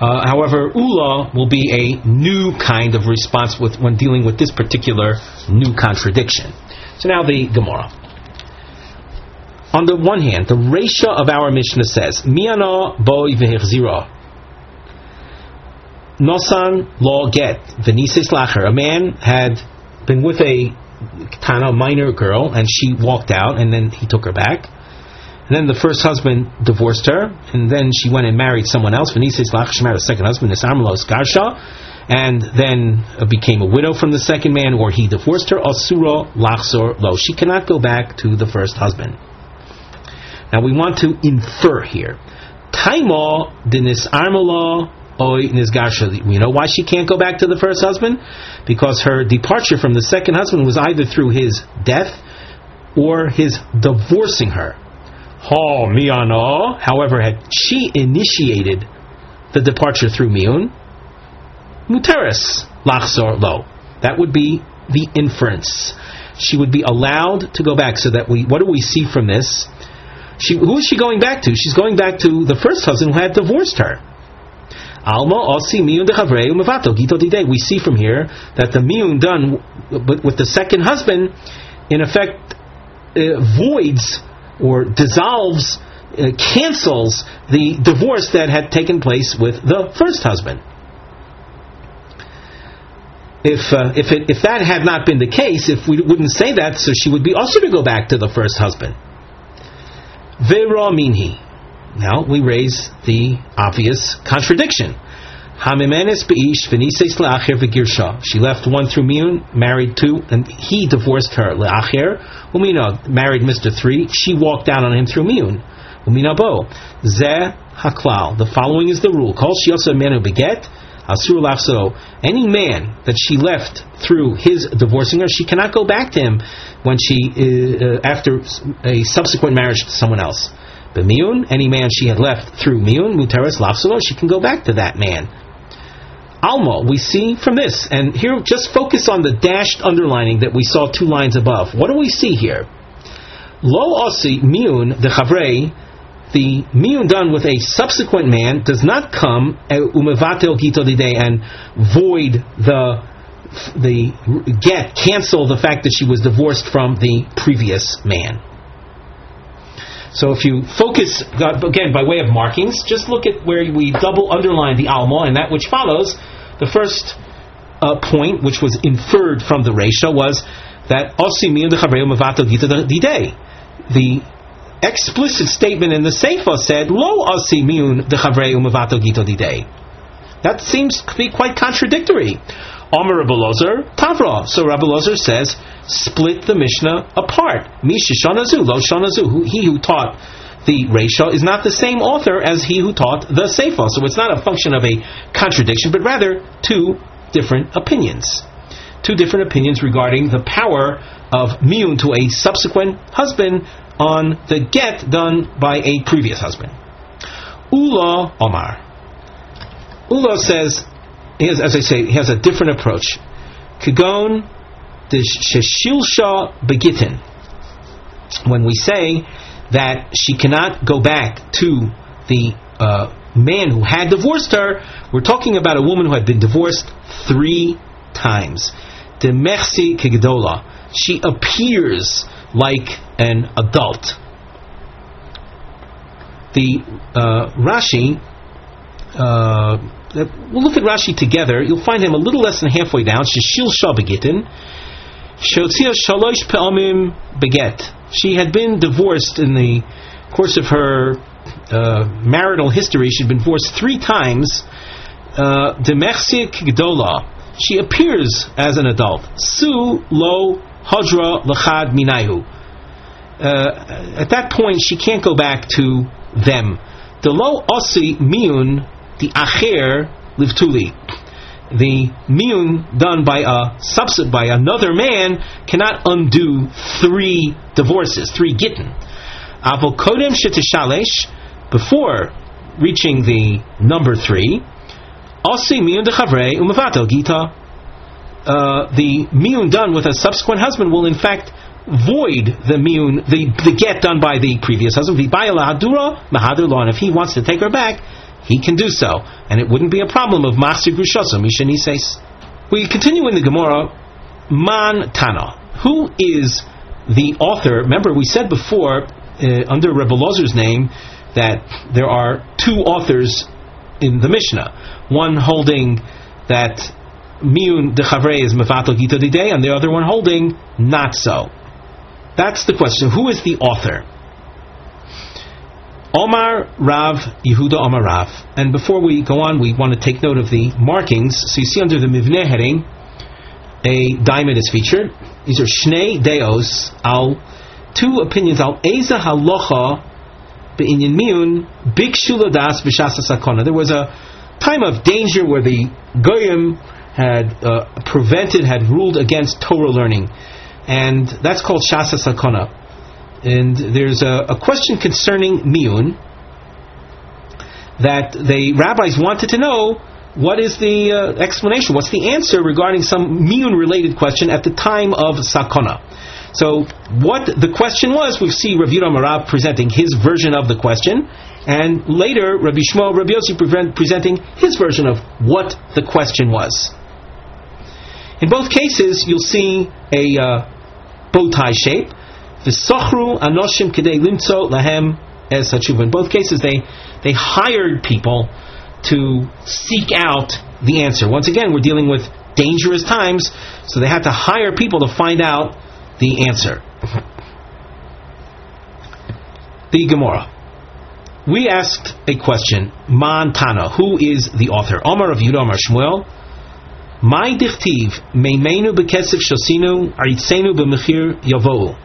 uh, however, ula will be a new kind of response with, when dealing with this particular new contradiction. So now the Gemara. On the one hand, the Resha of our Mishnah says, Miano boi v'hichzira. Nosan law get v'nisis lacher. A man had been with a Tana minor girl, and she walked out, and then he took her back. And then the first husband divorced her, and then she went and married someone else. V'nisis lacher, she married a second husband, Nisarmalos Garsha, and then uh, became a widow from the second man, or he divorced her. Asura lachzor lo. She cannot go back to the first husband. Now we want to infer here. Taimo dinis armala oy nizgarsha. You know why she can't go back to the first husband? Because her departure from the second husband was either through his death or his divorcing her. Ha miano. However, had she initiated the departure through miun, muteris lachzor lo. That would be the inference. She would be allowed to go back. So that we, what do we see from this? She, who is she going back to? She's going back to the first husband who had divorced her. Alma We see from here that the miyun done with the second husband, in effect, uh, voids or dissolves, uh, cancels the divorce that had taken place with the first husband. If uh, if it, if that had not been the case, if we wouldn't say that, so she would be also to go back to the first husband. Vera minhi. Now we raise the obvious contradiction. She left one through Miun, married two, and he divorced her. Le'acher, umina, married Mr. Three. She walked down on him through Miun. Umina bo. Ze haklal. The following is the rule. Kol shiyosa menu beget. Asur lachso. Any man that she left through his divorcing her, she cannot go back to him when she uh, after a subsequent marriage to someone else. But miun, any man she had left through miun, muteris lafsalo, she can go back to that man. Alma, we see from this, and here just focus on the dashed underlining that we saw two lines above. What do we see here? Lo osi miun the chavrei, the miun done with a subsequent man does not come uh, umevatel gito and void the the get cancel the fact that she was divorced from the previous man. So if you focus again by way of markings, just look at where we double underline the alma and that which follows. The first uh, point, which was inferred from the Resha, was that the explicit statement in the Seifa said, Lo asimiun de gito didei. That seems to be quite contradictory. Omer Rabbi Tavra. So Rabbi says, split the Mishnah apart. Misha Shanazu, Lo Shanazu. He who taught the Resha is not the same author as he who taught the Seifa. So it's not a function of a contradiction, but rather two different opinions. Two different opinions regarding the power of Miyun to a subsequent husband on the get done by a previous husband. Ula Omar. Ula says has, as I say, he has a different approach. Kagon the sheshilsha begitin. When we say that she cannot go back to the uh, man who had divorced her, we're talking about a woman who had been divorced three times. The merci kegdola. She appears like an adult. The uh, Rashi uh, we'll look at Rashi together. You'll find him a little less than halfway down. Shishil Shabagitin. Shotzia Shalosh Pe'amim Beget. She had been divorced in the course of her uh, marital history. She'd been divorced three times. Uh, Gdola. She appears as an adult. Su Lo Hadra Lachad Minayu. Uh, at that point, she can't go back to them. The lo osi miun the acher livtuli. The miun done by a subset by another man cannot undo three divorces, three gittin. Avokodem shetishalesh before reaching the number three. osi miun dechavre umavato gita. Uh, the miun done with a subsequent husband will in fact void the miun, the, the get done by the previous husband. And if he wants to take her back, he can do so, and it wouldn't be a problem of Masir Grushoso, Mishani says. We continue in the Gemara, Man Tana. Who is the author. Remember, we said before uh, under Rebbe Lozer's name that there are two authors in the Mishnah. One holding that miun de chavre is mevatel gita day, and the other one holding not so. That's the question. Who is the author? Omar Rav Yehuda Omar Rav. And before we go on, we want to take note of the markings. So you see under the Mivneh heading, a diamond is featured. These are Shnei Deos al two opinions al Eza Halocha be'inyan miun bikshu ladas b'shasa sakona. There was a time of danger where the goyim had uh, prevented, had ruled against Torah learning, and that's called shasa sakona. And there's a, a question concerning miun that the rabbis wanted to know what is the uh, explanation? What's the answer regarding some miun related question at the time of sakona? So, what the question was, we see Rav Yudah Marav presenting his version of the question, and later Rabbi Shmuel Rabbi Yossi presenting his version of what the question was. In both cases, you'll see a uh, bow tie shape. V'sochru anoshim kedei limtzo lahem es In both cases, they they hired people to seek out the answer. Once again, we're dealing with dangerous times, so they had to hire people to find out the answer. the Gemara. We asked a question, Man Tana, who is the author? Omar of Yudah, Omar Shmuel. My dichtiv, meimenu bekesef shosinu, aritzenu b'mechir yavohu.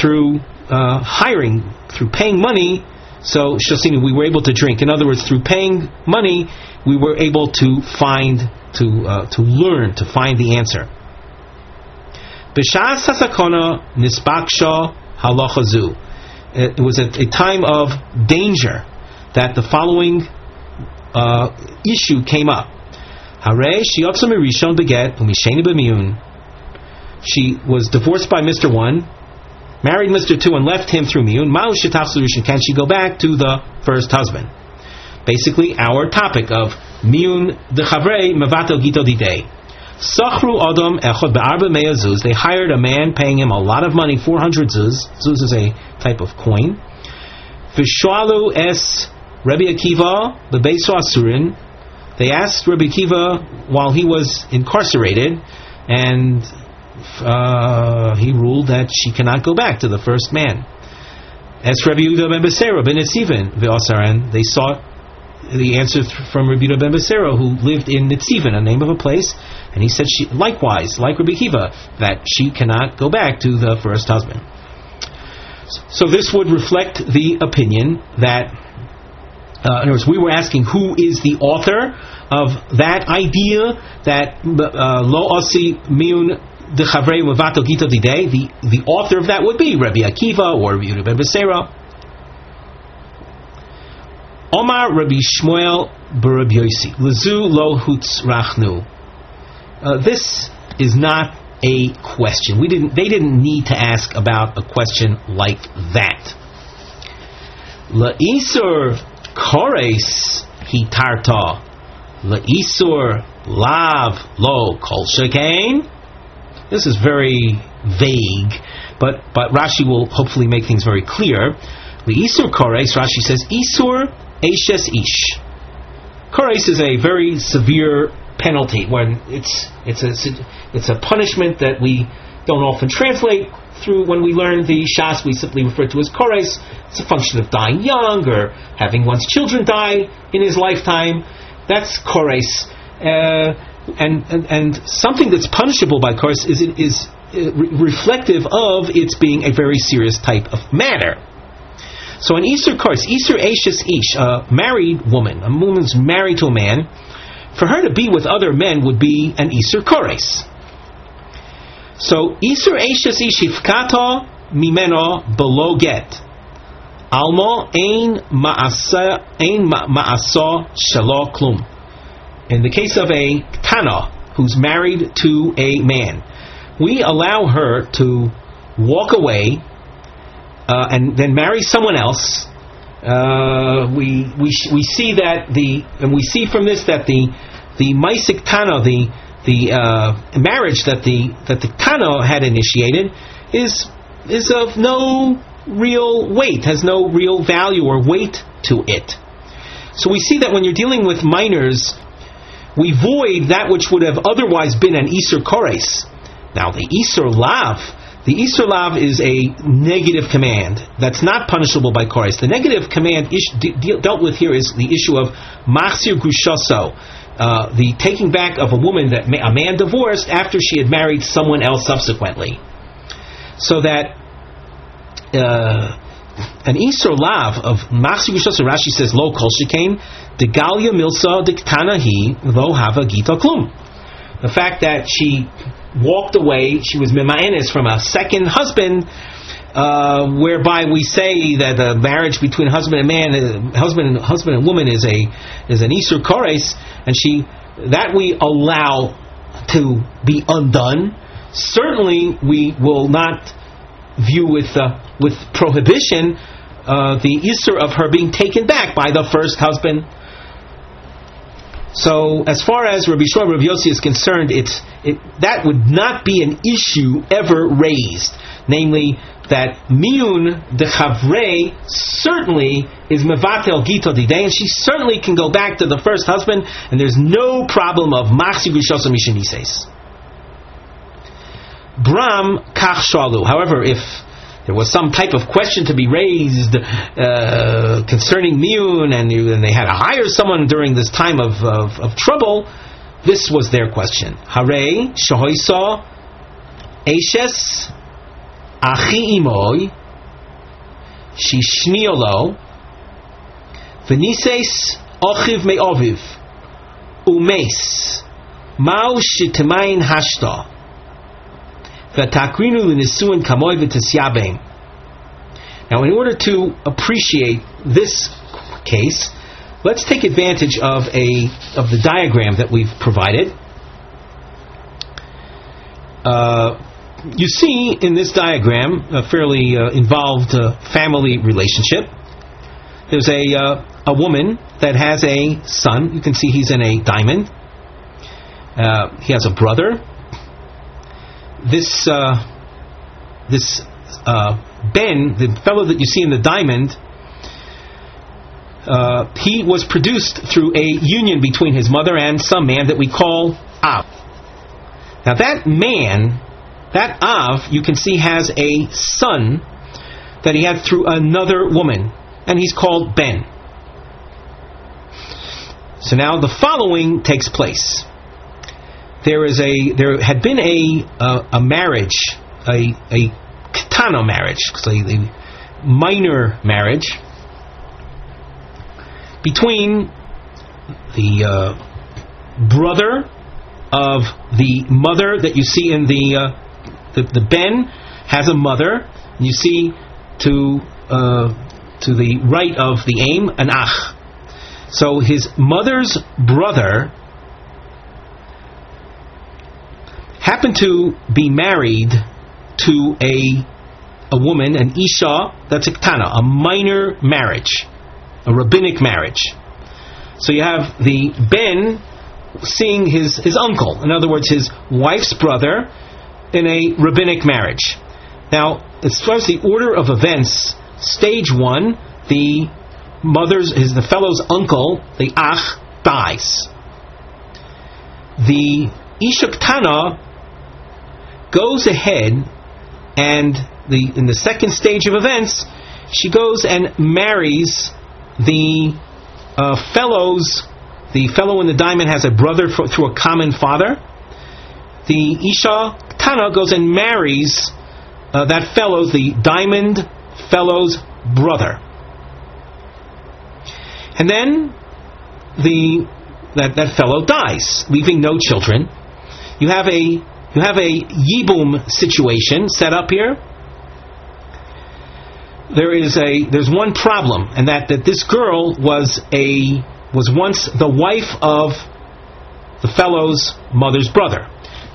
Through uh, hiring, through paying money, so shosinu, we were able to drink. In other words, through paying money, we were able to find, to uh, to learn, to find the answer. B'shas hasakona nisbaksha halachazu. It was a, a, time of danger that the following uh, issue came up. Shiyotzam rishon beget. She was divorced by Mr. One, married Mr. Two, and left him through miyun. Ma'u solution. Can she go back to the first husband? Basically, our topic of miyun de chavre mevatel gito didei. Sachru Adam Echad Be'arba Mea Zuz. They hired a man paying him a lot of money, 400 Zuz. Zuz is a type of coin. Vishalu Es Rabbi Akiva, the Beis Asurin. They asked Rabbi Akiva while he was incarcerated, and uh, he ruled that she cannot go back to the first man. As Rabbi Yehuda ben Beseira ben Etzivan, they sought the answer from Rabbi Yehuda ben Beseira, who lived in Nitzivan, a name of a place, and he said, she, likewise, like Rabbi Akiva, that she cannot go back to the first husband. So this would reflect the opinion that, uh, in other words, we were asking who is the author of that idea that uh, lo osi miun de chavrei mevato gita. The the author of that would be Rabbi Akiva or Rabbi Ben Beseira. Omar Rabbi Shmuel Barab Yosi. Lezu lo hutz rachnu. Uh, this is not a question. We didn't. They didn't need to ask about a question like that. La'isur kores hitarta. La'isur lav lo kol shekain. This is very vague, but but Rashi will hopefully make things very clear. La'isur kores. Rashi says isur eshes ish. Kores is a very severe penalty when it's it's a it's a punishment that we don't often translate through when we learn the shas we simply refer to as kores. It's a function of dying young or having one's children die in his lifetime. That's kores. Uh, and, and and something that's punishable by kores is is uh, reflective of its being a very serious type of matter. So an Isur kores, Isur Ashes Ish, a married woman, a woman's married to a man, for her to be with other men would be an Isur Kores. So Isur Eishes Ishifkato Mimeno below get. Almo ein ma'asa ein ma'asa shalo klum. In the case of a Tana who's married to a man, we allow her to walk away uh, and then marry someone else uh, we we we see that the and we see from this that the the Maisik Tano, the the uh, marriage that the that the Tano had initiated, is is of no real weight, has no real value or weight to it. So we see that when you're dealing with minors, we void that which would have otherwise been an Isur Kores. Now the Isur Lav, the Isur Lav is a negative command that's not punishable by Kores. The negative command ish, de- dealt with here is the issue of Machsir Gushoso, uh, the taking back of a woman that a man divorced after she had married someone else subsequently. So that uh, an Isur Lav of Machsir Gushoso, Rashi says, Lo Kol Shekain, De Galia Milsa Diktana Hi, Lo Hava Gita Klum. The fact that she walked away, she was Mimaenis from a second husband, uh, whereby we say that the marriage between husband and man, uh, husband and husband and woman is a is an Isur Kores, and she that we allow to be undone. Certainly, we will not view with uh, with prohibition uh, the Isur of her being taken back by the first husband. So, as far as Rabbi Shua Rabbi Yossi is concerned, it's it, that would not be an issue ever raised. Namely, that Miun de Chavre certainly is Mevatel Gito Didei, and she certainly can go back to the first husband, and there's no problem of Machsi Gushosa Mishanises. Bram Kach Shalu. However, if there was some type of question to be raised uh, concerning Miun, and, and, they had to hire someone during this time of, of, of trouble, this was their question. Hare shahoisa eshes achi imoy shishniolo venises ochiv me'oviv umes mau shitemain hashta now, in order to appreciate this case, let's take advantage of a of the diagram that we've provided. Uh, you see in this diagram a fairly uh, involved uh, family relationship. There's a uh, a woman that has a son. You can see he's in a diamond. Uh, he has a brother this uh, this uh, Ben, the fellow that you see in the diamond, he was produced through a union between his mother and some man that we call Ab. Now that man, that Av, you can see has a son that he had through another woman, and he's called Ben. So now the following takes place there is a there had been a a, a marriage, a a katana marriage, a, a minor marriage between the uh, brother of the mother that you see in the uh, the, the Ben has a mother. You see to uh, to the right of the aim an ach. So his mother's brother happened to be married to a a woman, an isha, that's a ktana, a minor marriage, a rabbinic marriage. So you have the ben seeing his, his uncle, in other words, his wife's brother, in a rabbinic marriage. Now, as far as the order of events, stage one, the mother's, his, the fellow's uncle, the ach, dies. The isha ktana goes ahead and the in the second stage of events, she goes and marries the uh, fellows. The fellow in the diamond has a brother for, through a common father. The Isha Tana goes and marries uh, that fellow, the diamond fellow's brother. And then the that, that fellow dies, leaving no children. You have a you have a Yibum situation set up here. There is a there's one problem, and that, that this girl was a was once the wife of the fellow's mother's brother.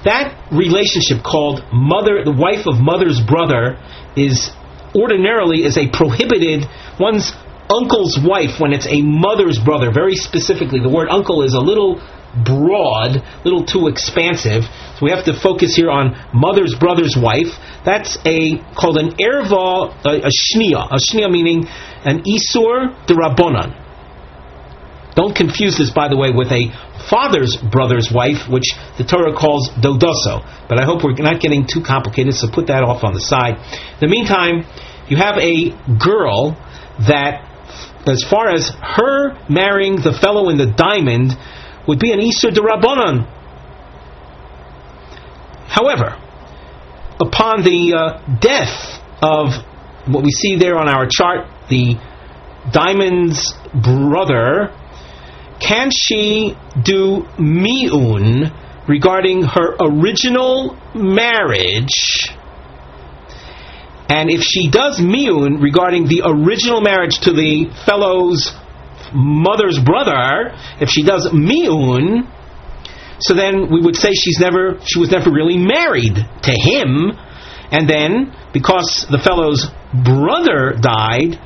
That relationship called mother the wife of mother's brother is ordinarily is a prohibited one's uncle's wife when it's a mother's brother. Very specifically, the word uncle is a little broad, a little too expansive. So we have to focus here on mother's brother's wife. That's a called an erva, a, a shnia. A shnia meaning an isur de rabbonan. Don't confuse this, by the way, with a father's brother's wife, which the Torah calls dodoso. But I hope we're not getting too complicated, so put that off on the side. In the meantime, you have a girl that, as far as her marrying the fellow in the diamond, would be an Isur de Rabbanon. However, upon the uh, death of what we see there on our chart, the diamond's brother, can she do mi'un regarding her original marriage? And if she does mi'un regarding the original marriage to the fellow's mother's brother, if she does mi'un, so then we would say she's never she was never really married to him, and then because the fellow's brother died,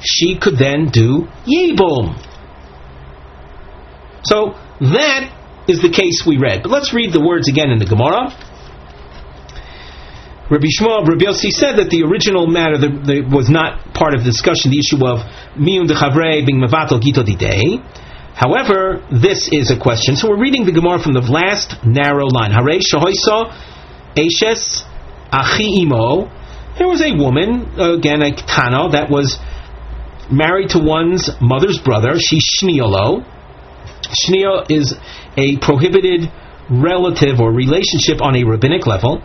she could then do yibum. So that is the case we read. But let's read the words again in the Gemara. Rabbi Shmuel, Rabbi Yossi said that the original matter the, the, was not part of the discussion, the issue of miun de chavre being mevatel gito didei. However, this is a question. So we're reading the Gemara from the last narrow line. Hare shahoisa eshes achi imo. There was a woman, again a tana, that was married to one's mother's brother. She's shniolo. Shnia is a prohibited relative or relationship on a rabbinic level.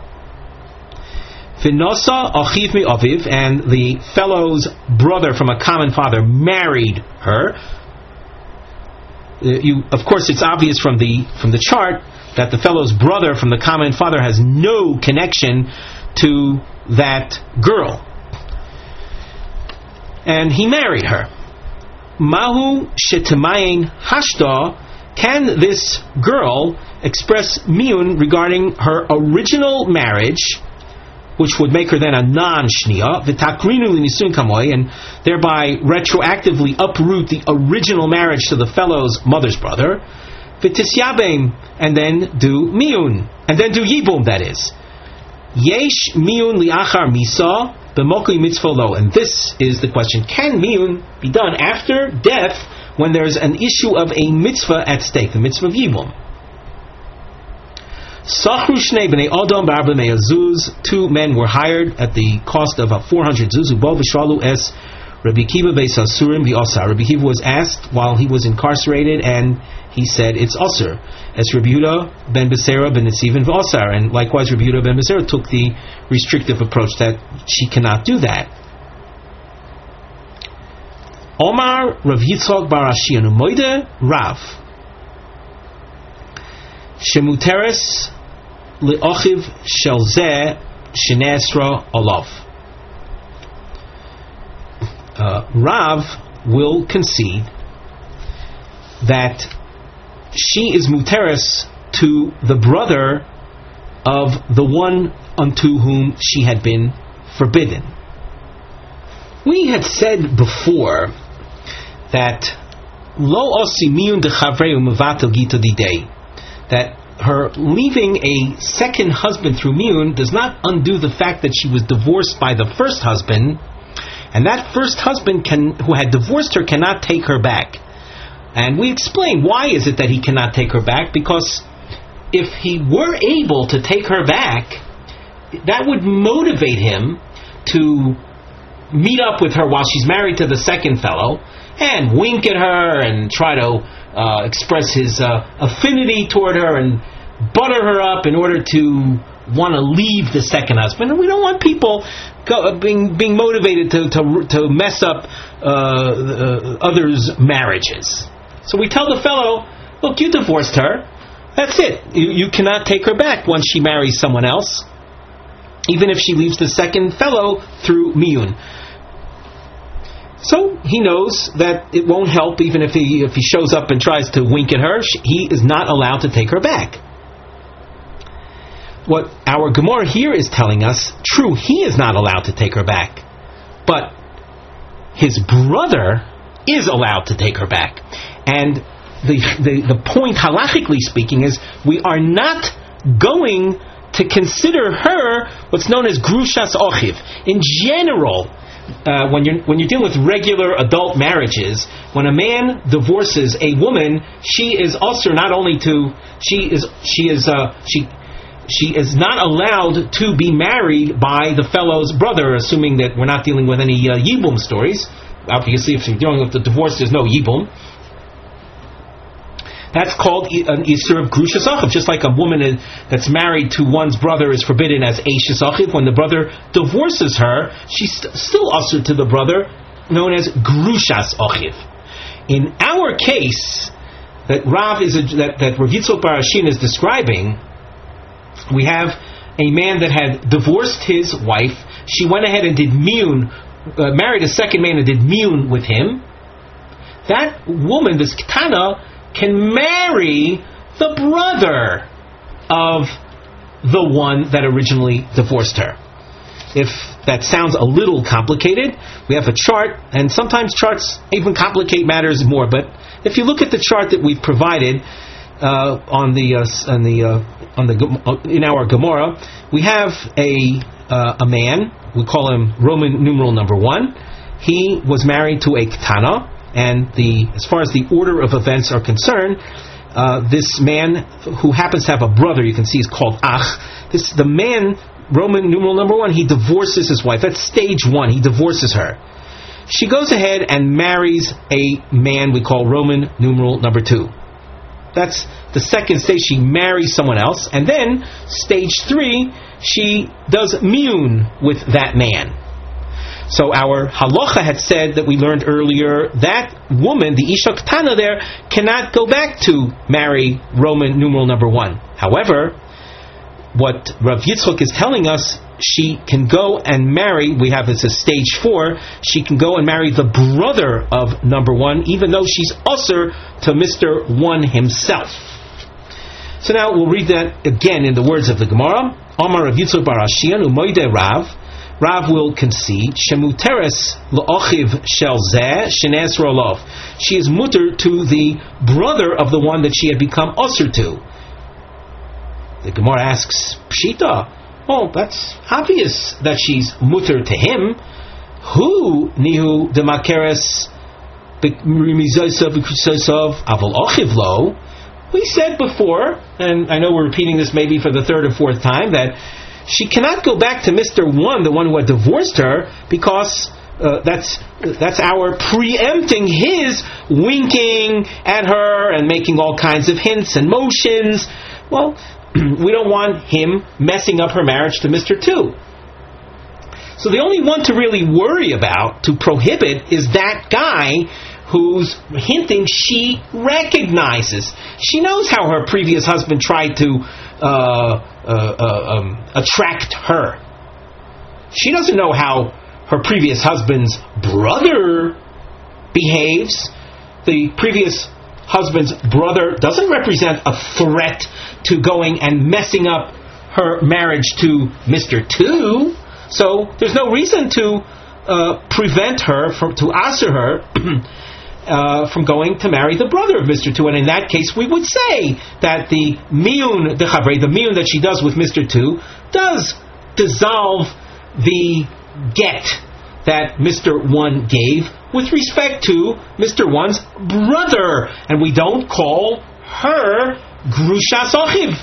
Vinosa achiv mi aviv, and the fellow's brother from a common father married her. Uh, you, of course, it's obvious from the from the chart that the fellow's brother from the common father has no connection to that girl, and he married her. Mahu shetemayin hashda. Can this girl express miun regarding her original marriage? which would make her then a non-shnia, v'takrinu nisun kamoy, and thereby retroactively uproot the original marriage to the fellow's mother's brother, v'tisyabem, and then do miun, and then do yibum, that is. Yesh miun liachar misa, b'mokli mitzvah lo, and this is the question, can miun be done after death when there's an issue of a mitzvah at stake, the mitzvah of yibum? Sachru Shnei B'nei Adam Barba. Two men were hired at the cost of uh, a 400 zuz. Ubo v'shvalu es Rabbi Akiva Beis Asurim v'Osar. Rabbi Akiva was asked while he was incarcerated, and he said it's Osir. As Rabbi Yehuda ben Beseira ben Nitzivin v'Osar, and likewise Rabbi Yehuda ben Beseira took the restrictive approach that she cannot do that. Omar Rav Yitzchok Bar Ashianu Moide Rav Shemuteres le'ochiv shel zeh shenesra olav. Uh, Rav will concede that she is muteris to the brother of the one unto whom she had been forbidden. We had said before that lo osimiyun de chavreu mevatel that her leaving a second husband through Miun does not undo the fact that she was divorced by the first husband, and that first husband can, who had divorced her cannot take her back. And we explain why is it that he cannot take her back? Because if he were able to take her back, that would motivate him to meet up with her while she's married to the second fellow and wink at her and try to uh, express his uh, affinity toward her and butter her up in order to want to leave the second husband. And we don't want people go, uh, being being motivated to to, to mess up uh, uh, others' marriages. So we tell the fellow, look, you divorced her. That's it. You, you cannot take her back once she marries someone else, even if she leaves the second fellow through miyun. So he knows that it won't help even if he if he shows up and tries to wink at her. He is not allowed to take her back. What our Gemara here is telling us, true, he is not allowed to take her back, but his brother is allowed to take her back. And the, the, the point, halachically speaking, is we are not going to consider her what's known as grushas ochiv. In general, uh, when you're when you're dealing with regular adult marriages, when a man divorces a woman, she is also not only to she is she is uh, she she is not allowed to be married by the fellow's brother, assuming that we're not dealing with any uh, yibum stories. Obviously, if you're dealing with the divorce, there's no yibum. That's called an Isur of Grushas Achiv, just like a woman that's married to one's brother is forbidden as Eishas Achiv. When the brother divorces her, she's st- still usher to the brother, known as Grushas Achiv. In our case, that Rav is a, that that Rav Barashin is describing, we have a man that had divorced his wife. She went ahead and did miyun, uh, married a second man and did miyun with him. That woman, this Ketana, can marry the brother of the one that originally divorced her. If that sounds a little complicated, we have a chart, and sometimes charts even complicate matters more. But if you look at the chart that we've provided, uh, on the uh, on the uh, on the uh, in our Gemara, we have a uh, a man. We call him Roman numeral number one. He was married to a Ketana, and the as far as the order of events are concerned, uh, this man who happens to have a brother, you can see, is called Ach. This the man Roman numeral number one. He divorces his wife. That's stage one. He divorces her. She goes ahead and marries a man we call Roman numeral number two. That's the second stage. She marries someone else. And then, stage three, she does miyun with that man. So our halacha had said that we learned earlier that woman, the Isha Ketana there, cannot go back to marry Roman numeral number one. However, what Rav Yitzchok is telling us she can go and marry, we have this as stage four, she can go and marry the brother of number one, even though she's usher to Mr. One himself. So now we'll read that again in the words of the Gemara. Amar Rav Yitzchak Barashian Umoide Rav. Rav will concede Shemuteres La'ochiv Shel Zeh Shenes Rolov. She is mutter to the brother of the one that she had become usher to. The Gemara asks, Pshita, Oh, that's obvious that she's mutter to him. Who nihu demakeres aval ochivlo? We said before, and I know we're repeating this maybe for the third or fourth time, that she cannot go back to Mister One, the one who had divorced her, because uh, that's that's our preempting his winking at her and making all kinds of hints and motions. Well, we don't want him messing up her marriage to Mr. Two. So the only one to really worry about, to prohibit, is that guy who's hinting she recognizes. She knows how her previous husband tried to um, attract her. She doesn't know how her previous husband's brother behaves. The previous husband's brother doesn't represent a threat to going and messing up her marriage to Mr. Two. So there's no reason to uh, prevent her from to answer her uh, from going to marry the brother of Mr. Two. And in that case, we would say that the miyun the chavre, the miyun that she does with Mr. Two, does dissolve the get that Mr. One gave with respect to Mr. One's brother, and we don't call her Grushas Achiv.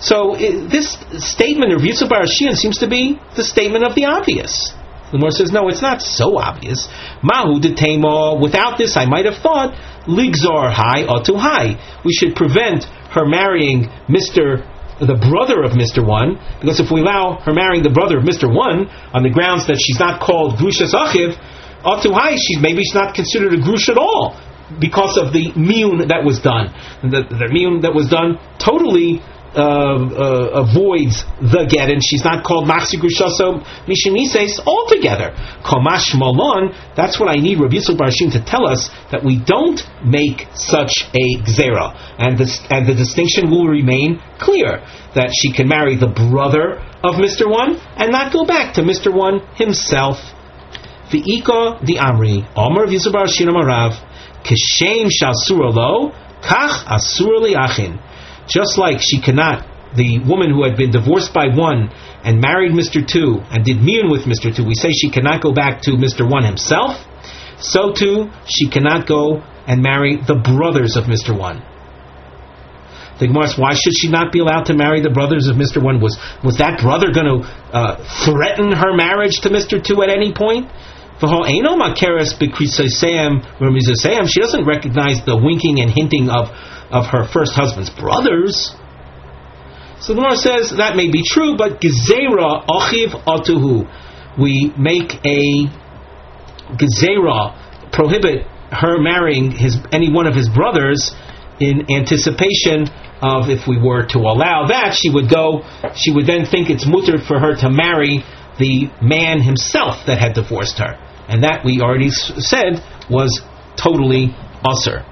So this statement of Yitzhak Barashian seems to be the statement of the obvious. The Gemara says, no, it's not so obvious. Mahu detema. Without this, I might have thought ligzar high too high. We should prevent her marrying Mister the brother of Mr. One, because if we allow her marrying the brother of Mr. One on the grounds that she's not called Grusha Achiv, to high, she's maybe she's not considered a Grush at all because of the miyun that was done. The, the miyun that was done totally uh, uh, avoids the get, and she's not called Maxi Grushaso Mishimises altogether. Komash Malon, that's what I need Rabbi Yisrael Barashim to tell us that we don't make such a gzera, and, this, and the distinction will remain clear that she can marry the brother of Mr. One and not go back to Mr. One himself. The Ika the Amri, of Yisrael Barashim Amarav, Kishem shasura lo, kach asur achin. Just like she cannot, the woman who had been divorced by one and married Mr. Two and did miyun with Mr. Two, we say she cannot go back to Mr. One himself. So too, she cannot go and marry the brothers of Mr. One. The Gemara why should she not be allowed to marry the brothers of Mr. One? Was was that brother going to uh, threaten her marriage to Mr. Two at any point? She doesn't recognize the winking and hinting of, of her first husband's brothers. So the Gemara says that may be true, but gezerah achiv atuhu, we make a gezerah prohibit her marrying his any one of his brothers in anticipation of if we were to allow that, she would go, she would then think it's mutter for her to marry the man himself that had divorced her. And that we already said was totally usser.